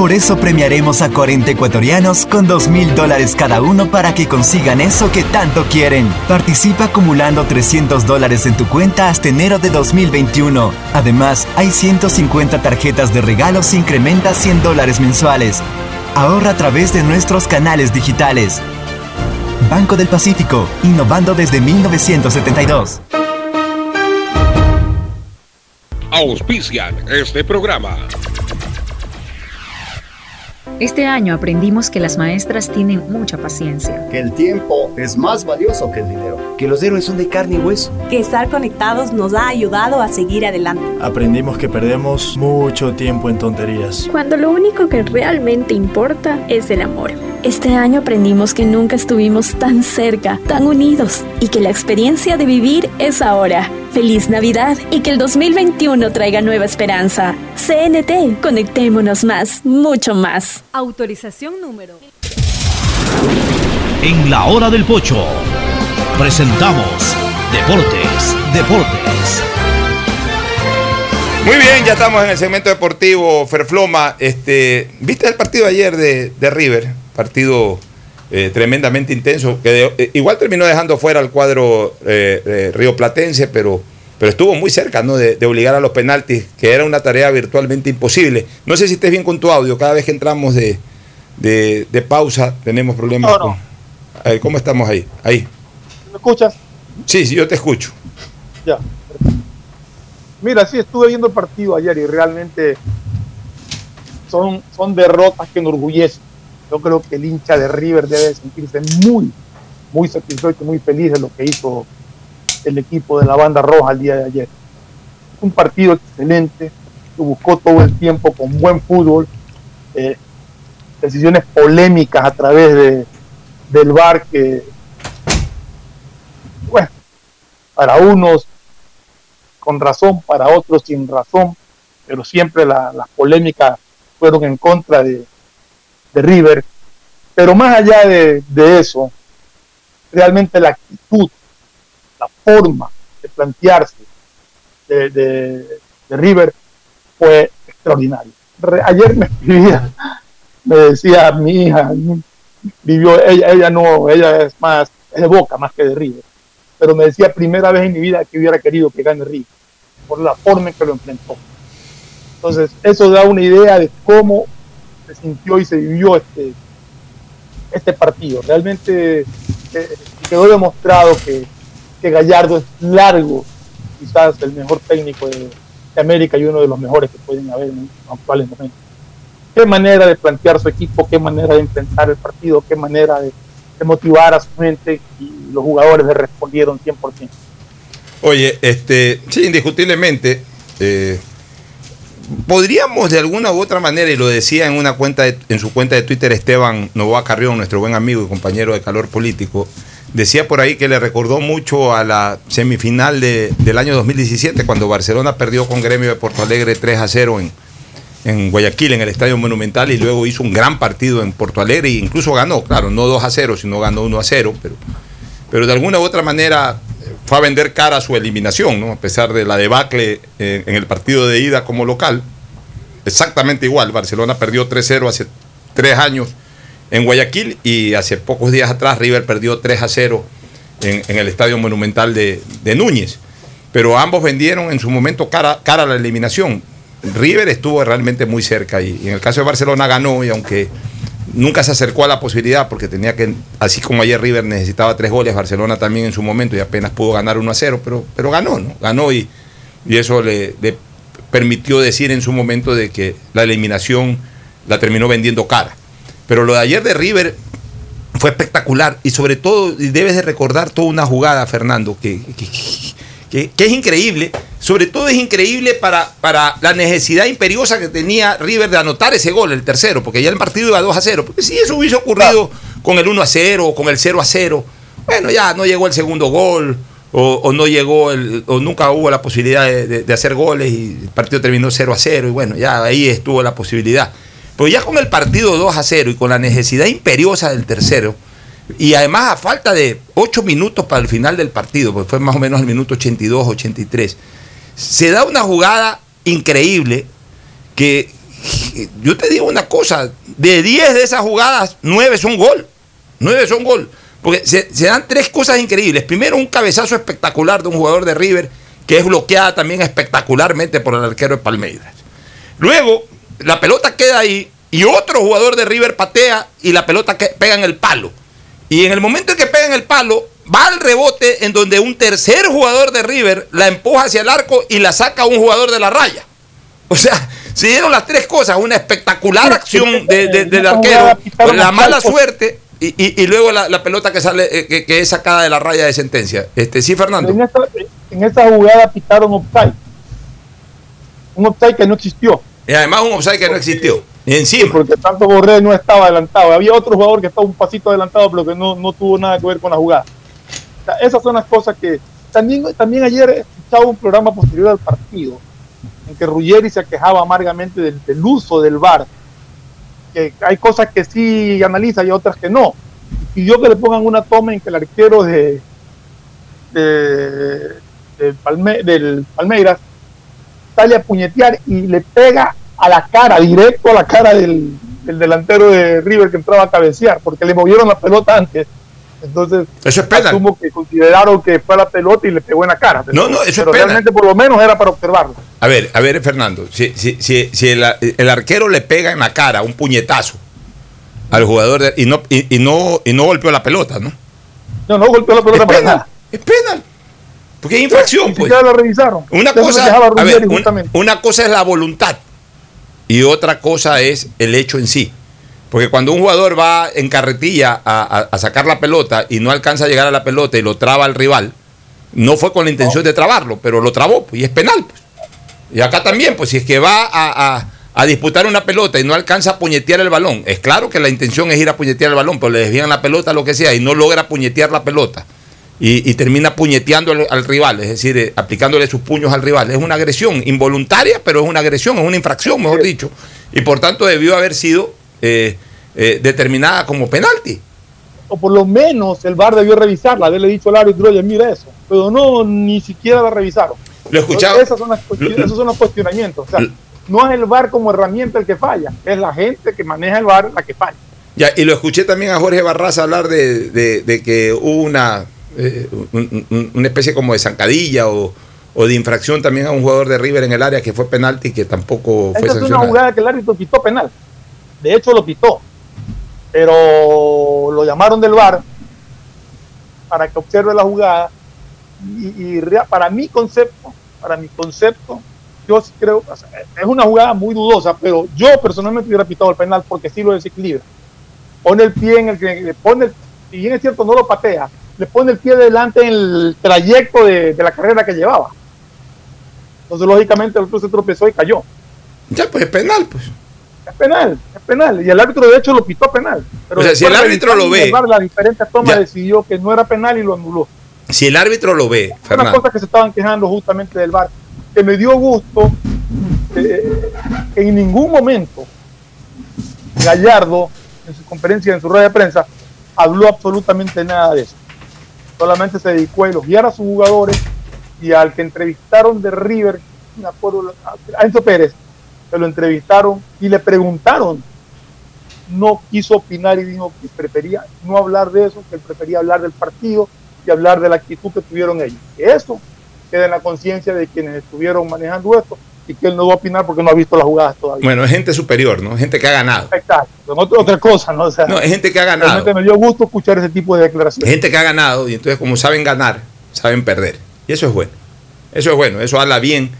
Speaker 5: Por eso premiaremos a 40 ecuatorianos con 2 mil dólares cada uno para que consigan eso que tanto quieren. Participa acumulando 300 dólares en tu cuenta hasta enero de 2021. Además, hay 150 tarjetas de regalos e incrementa 100 dólares mensuales. Ahorra a través de nuestros canales digitales. Banco del Pacífico, innovando desde 1972.
Speaker 30: Auspician este programa.
Speaker 10: Este año aprendimos que las maestras tienen mucha paciencia.
Speaker 40: Que el tiempo es más valioso que el dinero.
Speaker 41: Que los héroes son de carne y hueso.
Speaker 13: Que estar conectados nos ha ayudado a seguir adelante.
Speaker 14: Aprendimos que perdemos mucho tiempo en tonterías.
Speaker 15: Cuando lo único que realmente importa es el amor. Este año aprendimos que nunca estuvimos tan cerca, tan unidos y que la experiencia de vivir es ahora. Feliz Navidad y que el 2021 traiga nueva esperanza. CNT, conectémonos más, mucho más.
Speaker 16: Autorización número.
Speaker 6: En la hora del pocho presentamos Deportes, Deportes.
Speaker 4: Muy bien, ya estamos en el segmento deportivo Ferfloma. Este, ¿Viste el partido ayer de, de River? Partido eh, tremendamente intenso, que de- eh, igual terminó dejando fuera al cuadro eh, eh, Río Platense, pero, pero estuvo muy cerca ¿no? de, de obligar a los penaltis, que era una tarea virtualmente imposible. No sé si estés bien con tu audio, cada vez que entramos de, de- de pausa tenemos problemas.
Speaker 19: No, no.
Speaker 4: con- A ver, ¿cómo estamos ahí? Ahí.
Speaker 19: ¿Me escuchas?
Speaker 4: Sí, sí, yo te escucho.
Speaker 19: Ya. Mira, sí, estuve viendo el partido ayer y realmente son, son derrotas que enorgullecen. Yo creo que el hincha de River debe sentirse muy, muy satisfecho, muy feliz de lo que hizo el equipo de la banda roja el día de ayer. Un partido excelente, que buscó todo el tiempo con buen fútbol, eh, decisiones polémicas a través de, del VAR que, bueno, para unos con razón, para otros sin razón, pero siempre la- las polémicas fueron en contra de, de River. Pero más allá de, de eso, realmente la actitud, la forma de plantearse de, de- River fue extraordinaria. Ayer me escribía, me decía mi hija, vivió, ella, ella no, ella es más, es de boca más que de River pero me decía primera vez en mi vida que hubiera querido que gane River, por la forma en que lo enfrentó. Entonces, eso da una idea de cómo se sintió y se vivió este, este partido. Realmente eh, quedó demostrado que, que Gallardo es largo, quizás el mejor técnico de, de América y uno de los mejores que pueden haber en los actuales momentos. Qué manera de plantear su equipo, qué manera de enfrentar el partido, qué manera de, motivar a su gente y los jugadores le respondieron 100%.
Speaker 4: Oye, este, sí, indiscutiblemente, eh, podríamos de alguna u otra manera, y lo decía en una cuenta de- en su cuenta de Twitter Esteban Novoa Carrión, nuestro buen amigo y compañero de calor político, decía por ahí que le recordó mucho a la semifinal de- del año 2017, cuando Barcelona perdió con Gremio de Porto Alegre 3 a 0 en, Guayaquil, en el Estadio Monumental, y luego hizo un gran partido en Porto Alegre e incluso ganó, claro, no 2 a 0, sino ganó 1 a 0, pero, pero de alguna u otra manera fue a vender cara su eliminación, ¿no? a pesar de la debacle eh, en el partido de ida como local. Exactamente igual, Barcelona perdió 3-0 hace tres años en Guayaquil y hace pocos días atrás River perdió 3 a 0 en, en el Estadio Monumental de, de Núñez. Pero ambos vendieron en su momento cara, cara a la eliminación. River estuvo realmente muy cerca y, y en el caso de Barcelona ganó y aunque nunca se acercó a la posibilidad porque tenía que, así como ayer River necesitaba tres goles, Barcelona también en su momento y apenas pudo ganar 1 a 0, pero, pero ganó, ¿no? Ganó y, y eso le, permitió decir en su momento de que la eliminación la terminó vendiendo cara. Pero lo de ayer de River fue espectacular y sobre todo debes de recordar toda una jugada, Fernando, que- que- que es increíble. Sobre todo es increíble para, para la necesidad imperiosa que tenía River de anotar ese gol, el tercero, porque ya el partido iba 2 a 0. Porque si eso hubiese ocurrido con el 1 a 0 o con el 0 a 0, bueno, ya no llegó el segundo gol. O, o no llegó, el, o nunca hubo la posibilidad de, de- de hacer goles y el partido terminó 0 a 0 y bueno, ya ahí estuvo la posibilidad. Pero ya con el partido 2 a 0 y con la necesidad imperiosa del tercero, y además a falta de 8 minutos para el final del partido, porque fue más o menos el minuto 82, 83, se da una jugada increíble que yo te digo una cosa, de 10 de esas jugadas, 9 son gol. 9 son gol. Porque se, se dan tres cosas increíbles. Primero, un cabezazo espectacular de un jugador de River, que es bloqueada también espectacularmente por el arquero de Palmeiras. Luego, la pelota queda ahí y otro jugador de River patea y la pelota que- pega en el palo. Y en el momento en que pega en el palo, va al rebote en donde un tercer jugador de River la empuja hacia el arco y la saca a un jugador de la raya. O sea, se dieron las tres cosas, una espectacular acción de- de- del arquero, la mala suerte y, y- y luego la, la pelota que sale, eh, que, que es sacada de la raya de sentencia. Este, sí, Fernando.
Speaker 19: En esta jugada pitaron offside. Un offside que no existió.
Speaker 4: Y además un offside que no existió. Encima.
Speaker 19: Porque tanto Borré no estaba adelantado. Había otro jugador que estaba un pasito adelantado, pero que no, no tuvo nada que ver con la jugada. O sea, esas son las cosas que. También, también ayer escuchaba un programa posterior al partido en que Ruggeri se quejaba amargamente del, del uso del VAR. Que hay cosas que sí analiza y otras que no. Y yo que le pongan una toma en que el arquero de, de, Palme- del Palmeiras sale a puñetear y le pega a la cara, directo a la cara del, del delantero de River que entraba a cabecear, porque le movieron la pelota antes. Entonces,
Speaker 4: Eso es penal.
Speaker 19: asumo que consideraron que fue la pelota y le pegó en la cara.
Speaker 4: No, no, eso es
Speaker 19: Pero
Speaker 4: penal.
Speaker 19: realmente por lo menos era para observarlo.
Speaker 4: A ver, a ver, Fernando, si, si, si, si el, el arquero le pega en la cara un puñetazo al jugador de- y, no, y, y no, y no golpeó la pelota, ¿no?
Speaker 19: No, no golpeó la pelota
Speaker 4: Es
Speaker 19: para
Speaker 4: penal,
Speaker 19: nada.
Speaker 4: Es penal. Porque es infracción, pues.
Speaker 19: siquiera lo revisaron.
Speaker 4: Una cosa, a ver, un- una cosa es la voluntad y otra cosa es el hecho en sí. Porque cuando un jugador va en carretilla a, a- a sacar la pelota y no alcanza a llegar a la pelota y lo traba al rival, no fue con la intención de trabarlo, pero lo trabó pues, y es penal. Pues. Y acá también, pues si es que va a, a- a disputar una pelota y no alcanza a puñetear el balón, es claro que la intención es ir a puñetear el balón, pero le desvían la pelota, lo que sea, y no logra puñetear la pelota. Y, y termina puñeteando al, al rival, es decir, eh, aplicándole sus puños al rival. Es una agresión involuntaria, pero es una agresión, es una infracción, mejor dicho. Y por tanto debió haber sido eh, eh, determinada como penalti.
Speaker 19: o por lo menos el VAR debió revisarla, haberle dicho al árbitro, oye, mira eso. Pero no, ni siquiera la revisaron.
Speaker 4: Lo escuchaba.
Speaker 19: Esas son las esos son los cuestionamientos. O sea, no es el VAR como herramienta el que falla, es la gente que maneja el VAR la que falla.
Speaker 4: Ya, y lo escuché también a Jorge Barraza hablar de, de- de que hubo una, eh, un- un- una especie como de zancadilla o, o de infracción también a un jugador de River en el área que fue penalti y que tampoco fue
Speaker 19: Esa es una
Speaker 4: sancionado.
Speaker 19: jugada que el árbitro pitó penal. De hecho, lo pitó. Pero lo llamaron del VAR para que observe la jugada. Y, y para mi concepto, para mi concepto, yo creo, o sea, es una jugada muy dudosa, pero yo personalmente hubiera pitado el penal porque sí lo desequilibra. Pone el pie en el que pone, el- si bien es cierto, no lo patea, le pone el pie delante en el trayecto de, de la carrera que llevaba. Entonces, lógicamente, el otro se tropezó y cayó.
Speaker 4: Ya, pues es penal, pues.
Speaker 19: Es penal, es penal. Y el árbitro, de hecho, lo pitó penal. Pero
Speaker 4: O sea, si el árbitro lo ve-
Speaker 19: diferentes tomas
Speaker 4: Ya.
Speaker 19: decidió que no era penal y lo anuló.
Speaker 4: Si el árbitro lo ve,
Speaker 19: Una
Speaker 4: Fernando,
Speaker 19: cosa que se estaban quejando justamente del VAR, que me dio gusto eh, que en ningún momento Gallardo, en su conferencia, en su rueda de prensa, habló absolutamente nada de eso. Solamente se dedicó a elogiar a sus jugadores y al que entrevistaron de River, me acuerdo, a Enzo Pérez, que lo entrevistaron y le preguntaron, no quiso opinar y dijo que prefería no hablar de eso, que prefería hablar del partido y hablar de la actitud que tuvieron ellos. Que eso queda en la conciencia de quienes estuvieron manejando esto y que él no va a opinar porque no ha visto las jugadas todavía.
Speaker 4: bueno, es gente superior, ¿no? Gente que ha ganado.
Speaker 19: Exacto, son otra, cosa, ¿no? O sea,
Speaker 4: No, es gente que ha ganado.
Speaker 19: realmente me dio gusto escuchar ese tipo de declaraciones.
Speaker 4: Gente que ha ganado y entonces como saben ganar, saben perder. Y eso es bueno. Eso es bueno. Eso habla bien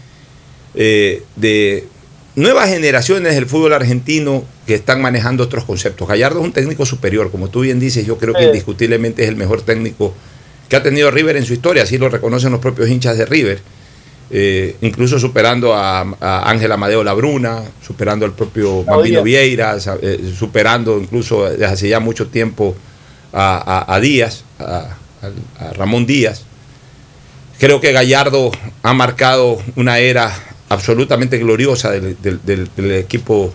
Speaker 4: eh, de nuevas generaciones del fútbol argentino que están manejando otros conceptos. Gallardo es un técnico superior, como tú bien dices, yo creo que indiscutiblemente es el mejor técnico que ha tenido River en su historia, así lo reconocen los propios hinchas de River, eh, incluso superando a, Ángel Amadeo Labruna, superando al propio Bambino Vieira, sa- eh, superando incluso desde hace ya mucho tiempo a, a- a Díaz, a, Ramón Díaz. Creo que Gallardo ha marcado una era absolutamente gloriosa del, del- del- del equipo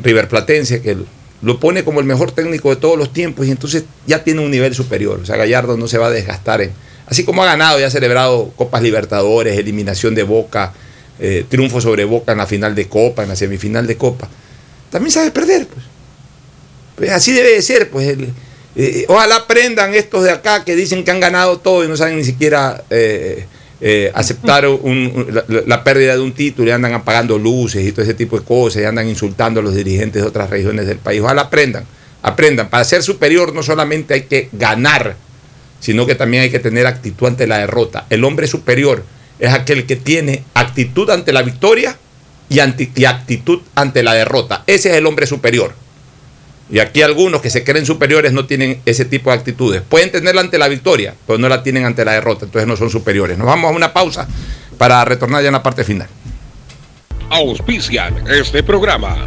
Speaker 4: riverplatense, que lo pone como el mejor técnico de todos los tiempos y entonces ya tiene un nivel superior. O sea, Gallardo no se va a desgastar en... Así como ha ganado y ha celebrado Copas Libertadores, eliminación de Boca, eh, triunfo sobre Boca en la final de Copa, en la semifinal de Copa. también sabe perder. Pues. Pues así debe de ser. Pues el- eh, ojalá aprendan estos de acá que dicen que han ganado todo y no saben ni siquiera eh, aceptar un- un- la, la pérdida de un título y andan apagando luces y todo ese tipo de cosas y andan insultando a los dirigentes de otras regiones del país. Ojalá aprendan, aprendan. Para ser superior no solamente hay que ganar, sino que también hay que tener actitud ante la derrota. El hombre superior es aquel que tiene actitud ante la victoria y, actitud ante la derrota. Ese es el hombre superior. Y aquí algunos que se creen superiores no tienen ese tipo de actitudes. Pueden tenerla ante la victoria, pero no la tienen ante la derrota, entonces no son superiores. Nos vamos a una pausa para retornar ya en la parte final.
Speaker 30: Auspician este programa.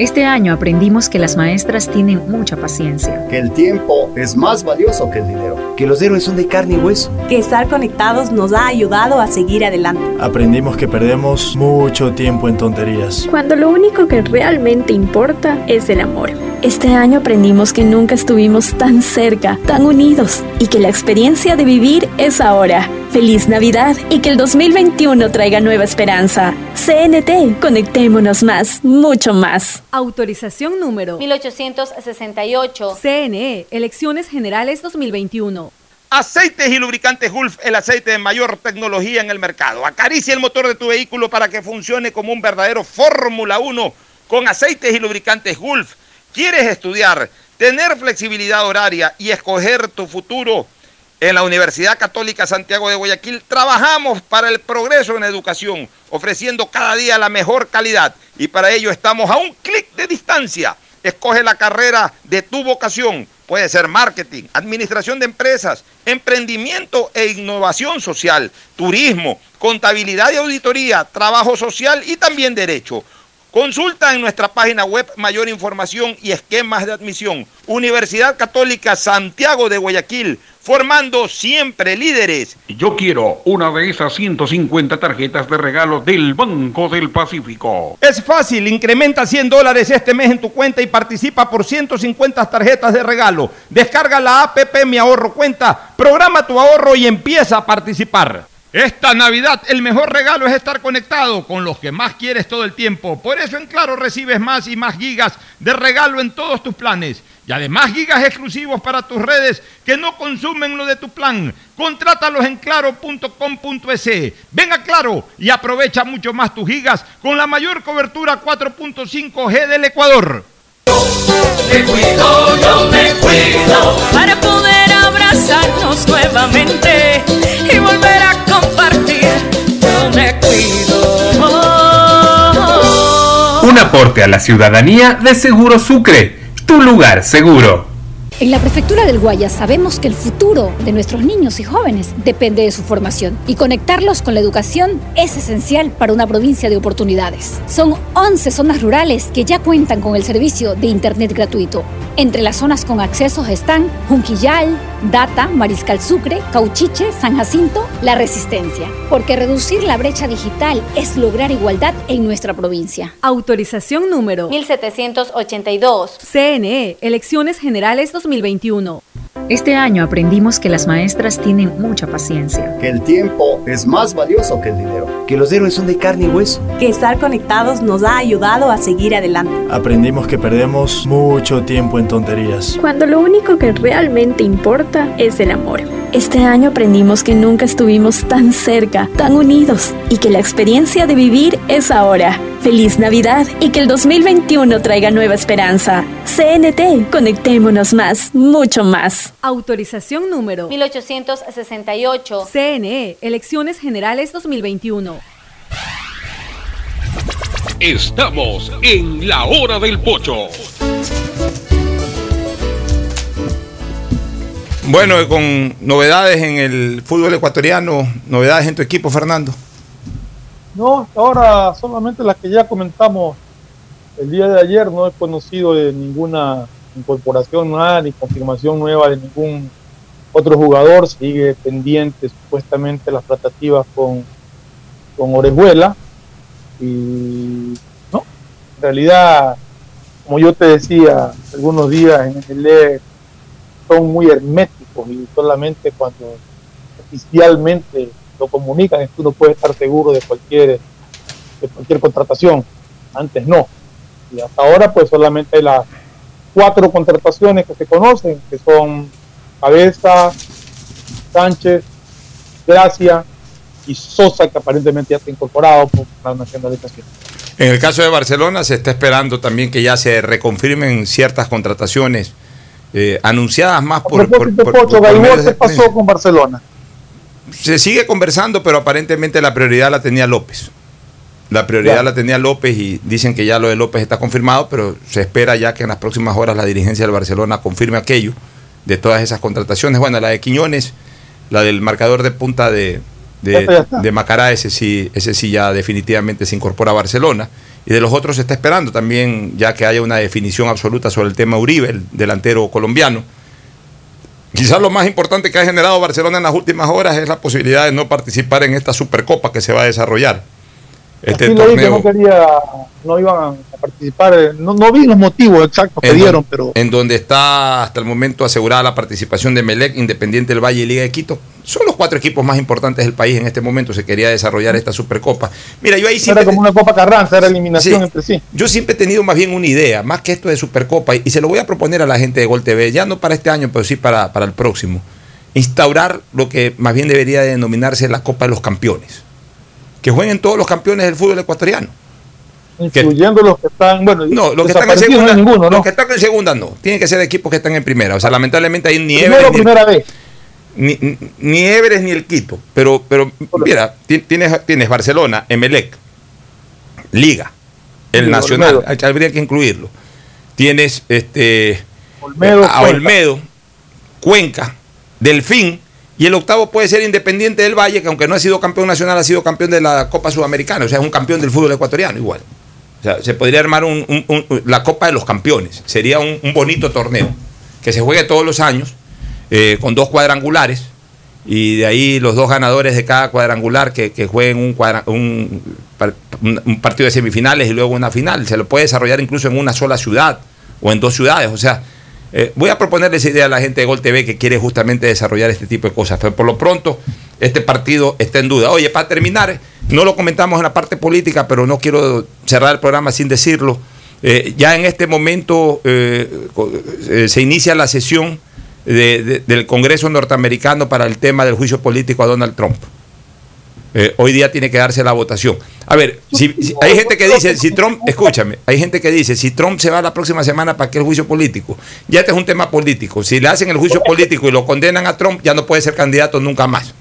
Speaker 10: Este año aprendimos que las maestras tienen mucha paciencia.
Speaker 42: Que el tiempo es más valioso que el dinero.
Speaker 43: Que los héroes son de carne y hueso.
Speaker 13: Que estar conectados nos ha ayudado a seguir adelante.
Speaker 14: Aprendimos que perdemos mucho tiempo en tonterías.
Speaker 15: Cuando lo único que realmente importa es el amor. Este año aprendimos que nunca estuvimos tan cerca, tan unidos y que la experiencia de vivir es ahora. Feliz Navidad y que el 2021 traiga nueva esperanza. CNT, conectémonos más, mucho más.
Speaker 16: Autorización número
Speaker 44: 1868.
Speaker 16: CNE, Elecciones Generales 2021.
Speaker 4: Aceites y lubricantes Gulf, el aceite de mayor tecnología en el mercado. Acaricia el motor de tu vehículo para que funcione como un verdadero Fórmula 1 con aceites y lubricantes Gulf. ¿Quieres estudiar, tener flexibilidad horaria y escoger tu futuro? En la Universidad Católica Santiago de Guayaquil trabajamos para el progreso en educación, ofreciendo cada día la mejor calidad y para ello estamos a un clic de distancia. Escoge la carrera de tu vocación. Puede ser marketing, administración de empresas, emprendimiento e innovación social, turismo, contabilidad y auditoría, trabajo social y también derecho. Consulta en nuestra página web mayor información y esquemas de admisión. Universidad Católica Santiago de Guayaquil, formando siempre líderes.
Speaker 30: Yo quiero una de esas 150 tarjetas de regalo del Banco del Pacífico.
Speaker 34: Es fácil, incrementa 100 dólares este mes en tu cuenta y participa por 150 tarjetas de regalo. Descarga la APP Mi Ahorro Cuenta, programa tu ahorro y empieza a participar. Esta Navidad el mejor regalo es estar conectado con los que más quieres todo el tiempo. Por eso en Claro recibes más y más gigas de regalo en todos tus planes. Y además gigas exclusivos para tus redes que no consumen lo de tu plan. Contrátalos en claro.com.es. Ven a Claro y aprovecha mucho más tus gigas con la mayor cobertura 4.5G del Ecuador.
Speaker 8: Me cuido, yo me cuido para poder abrazarnos nuevamente y volver a compartir. Yo me cuido.
Speaker 9: Un aporte a la ciudadanía de Seguro Sucre, tu lugar seguro.
Speaker 18: En la Prefectura del Guayas sabemos que el futuro de nuestros niños y jóvenes depende de su formación y conectarlos con la educación es esencial para una provincia de oportunidades. Son 11 zonas rurales que ya cuentan con el servicio de Internet gratuito. Entre las zonas con accesos están Junquillal, Data, Mariscal Sucre, Cauchiche, San Jacinto, La Resistencia. Porque reducir la brecha digital es lograr igualdad en nuestra provincia.
Speaker 16: Autorización número
Speaker 44: 1782.
Speaker 16: CNE, Elecciones Generales 2021.
Speaker 10: Este año aprendimos que las maestras tienen mucha paciencia.
Speaker 42: Que el tiempo es más valioso que el dinero.
Speaker 43: Que los héroes son de carne y hueso.
Speaker 13: Que estar conectados nos ha ayudado a seguir adelante.
Speaker 14: Aprendimos que perdemos mucho tiempo en tonterías.
Speaker 15: Cuando lo único que realmente importa es el amor. Este año aprendimos que nunca estuvimos tan cerca, tan unidos y que la experiencia de vivir es ahora. Feliz Navidad y que el 2021 traiga nueva esperanza. CNT, conectémonos más, mucho más.
Speaker 16: Autorización número
Speaker 44: 1868.
Speaker 16: CNE, Elecciones Generales 2021.
Speaker 30: Estamos en la hora del pocho.
Speaker 4: Bueno, con novedades en el fútbol ecuatoriano, novedades en tu equipo, Fernando.
Speaker 45: No, hasta ahora solamente las que ya comentamos el día de ayer, no he conocido ninguna incorporación nueva ni confirmación nueva de ningún otro jugador, sigue pendiente supuestamente las tratativas con, con Orejuela y no, en realidad, como yo te decía algunos días en el E, son muy herméticos y solamente cuando oficialmente lo comunican es que uno puede estar seguro de cualquier, de cualquier contratación.
Speaker 19: Antes no. Y hasta ahora pues solamente hay las cuatro contrataciones que se conocen, que son Cabeza, Sánchez, Gracia y Sosa, que aparentemente ya está incorporado por la nacionalización.
Speaker 4: En el caso de Barcelona se está esperando también que ya se reconfirmen ciertas contrataciones eh, anunciadas más por, por, por-
Speaker 19: Pocho, ¿qué pasó con Barcelona?
Speaker 4: Se sigue conversando, pero aparentemente la prioridad la tenía López. La prioridad la tenía López y dicen que ya lo de López está confirmado, pero se espera ya que en las próximas horas la dirigencia del Barcelona confirme aquello de todas esas contrataciones. Bueno, la de Quiñones, la del marcador de punta de, de, de Macará, ese sí, ese sí ya definitivamente se incorpora a Barcelona. Y de los otros se está esperando también ya que haya una definición absoluta sobre el tema Uribe, el delantero colombiano. Quizás lo más importante que ha generado Barcelona en las últimas horas es la posibilidad de no participar en esta Supercopa que se va a desarrollar. Este
Speaker 19: Así que no quería, no iban a participar, eh, no, no vi los motivos exactos que dieron, pero
Speaker 4: en donde está hasta el momento asegurada la participación de Melec, Independiente del Valle y Liga de Quito. Son los cuatro equipos más importantes del país en este momento. Se quería desarrollar esta Supercopa. Mira, yo ahí siempre.
Speaker 19: era como una Copa Carranza, era eliminación
Speaker 4: Sí.
Speaker 19: entre sí.
Speaker 4: Yo siempre he tenido más bien una idea, más que esto de Supercopa, y, se lo voy a proponer a la gente de Gol TV, ya no para este año, pero sí para, para el próximo. Instaurar lo que más bien debería de denominarse la Copa de los Campeones. Que jueguen todos los campeones del fútbol ecuatoriano.
Speaker 19: Incluyendo los que están, bueno,
Speaker 4: No, los que están en segunda,
Speaker 19: ninguno, ¿no?
Speaker 4: los que están en segunda no. Tienen que ser equipos que están en primera. O sea, lamentablemente hay ni
Speaker 19: Primero,
Speaker 4: Everest, ni-
Speaker 19: vez.
Speaker 4: ni, Everest ni el Quito. Pero, pero mira, ti- tienes, tienes Barcelona, Emelec, Liga, el
Speaker 19: Sí,
Speaker 4: Nacional,
Speaker 19: Olmedo.
Speaker 4: habría que incluirlo. Tienes este
Speaker 19: Olmedo,
Speaker 4: a. Olmedo, Cuenca, Delfín, y el octavo puede ser Independiente del Valle, que aunque no ha sido campeón nacional, ha sido campeón de la Copa Sudamericana, o sea, es un campeón del fútbol ecuatoriano igual. O sea, se podría armar un- la Copa de los Campeones. Sería un, bonito torneo que se juegue todos los años eh, con dos cuadrangulares y de ahí los dos ganadores de cada cuadrangular que, que jueguen un, un- un partido de semifinales y luego una final. Se lo puede desarrollar incluso en una sola ciudad o en dos ciudades. O sea, eh, voy a proponerle esa idea a la gente de Gol TV que quiere justamente desarrollar este tipo de cosas. Pero por lo pronto, este partido está en duda. Oye, para terminar, no lo comentamos en la parte política, pero no quiero cerrar el programa sin decirlo. Eh, ya en este momento eh, se inicia la sesión de- de- del Congreso norteamericano para el tema del juicio político a Donald Trump. Eh, hoy día tiene que darse la votación. A ver, si, si- hay gente que dice, si Trump, escúchame, hay gente que dice, si Trump se va la próxima semana para que el juicio político, ya este es un tema político. Si le hacen el juicio político y lo condenan a Trump, ya no puede ser candidato nunca más.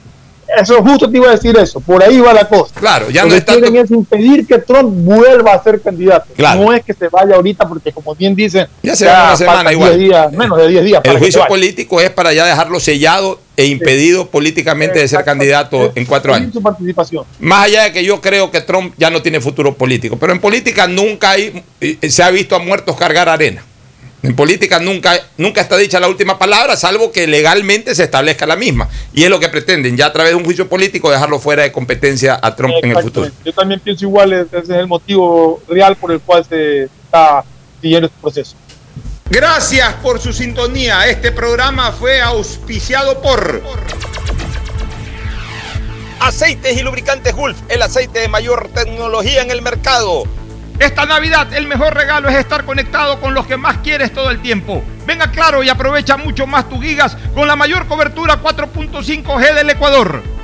Speaker 19: Eso justo te iba a decir eso, por ahí va la cosa.
Speaker 4: Claro, ya
Speaker 19: Lo
Speaker 4: no
Speaker 19: que
Speaker 4: tanto-
Speaker 19: quieren es impedir que Trump vuelva a ser candidato.
Speaker 4: Claro.
Speaker 19: No es que se vaya ahorita, porque como bien dicen,
Speaker 4: Ya se va una semana igual.
Speaker 19: 10 días, menos de 10 días.
Speaker 4: El
Speaker 19: para
Speaker 4: juicio político es para ya dejarlo sellado e impedido políticamente de ser candidato en cuatro años.
Speaker 19: Su participación.
Speaker 4: Más allá de que yo creo que Trump ya no tiene futuro político, pero en política nunca hay, eh, se ha visto a muertos cargar arena. En política nunca, nunca está dicha la última palabra, salvo que legalmente se establezca la misma. Y es lo que pretenden, ya a través de un juicio político, dejarlo fuera de competencia a Trump en el futuro.
Speaker 19: Yo también pienso igual, ese es el motivo real por el cual se está siguiendo este proceso.
Speaker 46: Gracias por su sintonía. Este programa fue auspiciado por Aceites y lubricantes Gulf, el aceite de mayor tecnología en el mercado. Esta Navidad el mejor regalo es estar conectado con los que más quieres todo el tiempo. Venga claro y aprovecha mucho más tus gigas con la mayor cobertura 4.5G del Ecuador.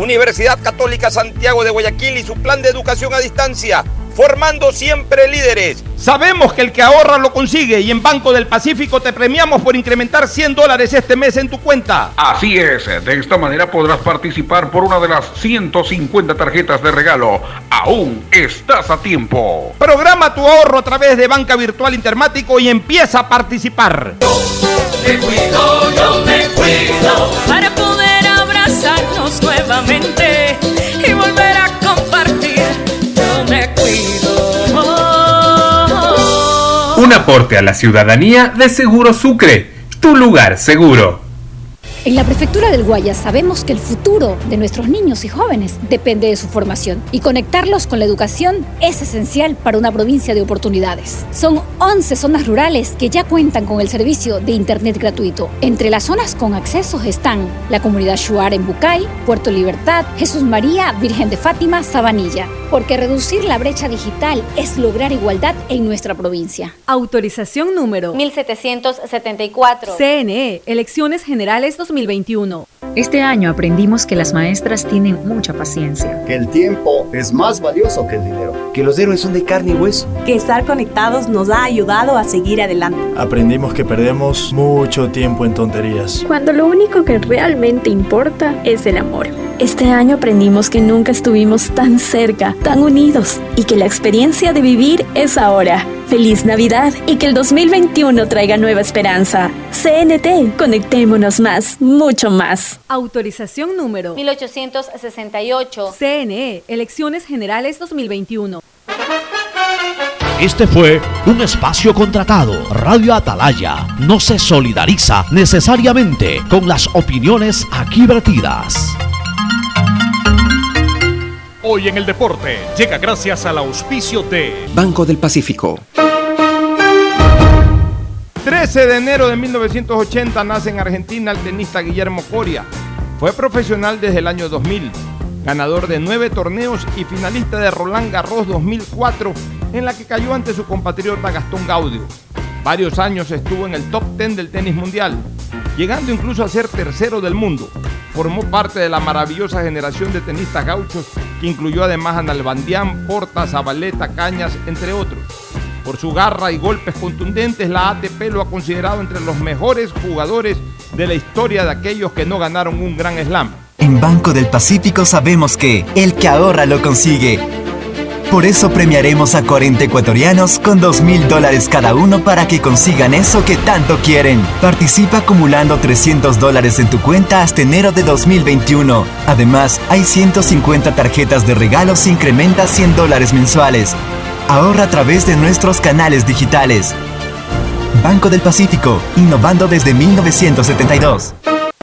Speaker 46: Universidad Católica Santiago de Guayaquil y su plan de educación a distancia, formando siempre líderes. Sabemos que el que ahorra lo consigue y en Banco del Pacífico te premiamos por incrementar 100 dólares este mes en tu cuenta.
Speaker 30: Así es, de esta manera podrás participar por una de las 150 tarjetas de regalo. Aún estás a tiempo.
Speaker 46: Programa tu ahorro a través de Banca Virtual Intermático y empieza a participar.
Speaker 8: Me cuido, yo me cuido para poder abrazarnos nuevamente y volver a compartir. Yo me cuido.
Speaker 9: Un aporte a la ciudadanía de Seguro Sucre, tu lugar seguro.
Speaker 18: En la Prefectura del Guayas sabemos que el futuro de nuestros niños y jóvenes depende de su formación y conectarlos con la educación es esencial para una provincia de oportunidades. Son 11 zonas rurales que ya cuentan con el servicio de Internet gratuito. Entre las zonas con accesos están la comunidad Shuar en Bucay, Puerto Libertad, Jesús María, Virgen de Fátima, Sabanilla. Porque reducir la brecha digital es lograr igualdad en nuestra provincia.
Speaker 16: Autorización número
Speaker 17: 1774.
Speaker 16: CNE, Elecciones Generales 2021.
Speaker 10: Este año aprendimos que las maestras tienen mucha paciencia.
Speaker 42: Que el tiempo es más valioso que el dinero.
Speaker 3: Que los héroes son de carne y hueso.
Speaker 13: Que estar conectados nos ha ayudado a seguir adelante.
Speaker 14: Aprendimos que perdemos mucho tiempo en tonterías.
Speaker 15: Cuando lo único que realmente importa es el amor. Este año aprendimos que nunca estuvimos tan cerca, tan unidos y que la experiencia de vivir es ahora. Feliz Navidad y que el 2021 traiga nueva esperanza. CNT, conectémonos más, mucho más.
Speaker 16: Autorización número
Speaker 17: 1868.
Speaker 16: CNE, Elecciones Generales 2021.
Speaker 6: Este fue un espacio contratado. Radio Atalaya no se solidariza necesariamente con las opiniones aquí vertidas.
Speaker 2: Hoy en el deporte llega gracias al auspicio de
Speaker 3: Banco del Pacífico.
Speaker 4: 13 de enero de 1980 nace en Argentina el tenista Guillermo Coria. Fue profesional desde el año 2000, ganador de nueve torneos y finalista de Roland Garros 2004, en la que cayó ante su compatriota Gastón Gaudio. Varios años estuvo en el top 10 del tenis mundial, llegando incluso a ser tercero del mundo. Formó parte de la maravillosa generación de tenistas gauchos que incluyó además a Nalbandián, Porta, Zabaleta, Cañas, entre otros. Por su garra y golpes contundentes, la ATP lo ha considerado entre los mejores jugadores de la historia de aquellos que no ganaron un gran slam.
Speaker 5: En Banco del Pacífico sabemos que el que ahorra lo consigue. Por eso premiaremos a 40 ecuatorianos con 2 mil dólares cada uno para que consigan eso que tanto quieren. Participa acumulando 300 dólares en tu cuenta hasta enero de 2021. Además, hay 150 tarjetas de regalos incrementa 100 dólares mensuales. Ahorra a través de nuestros canales digitales. Banco del Pacífico, innovando desde 1972.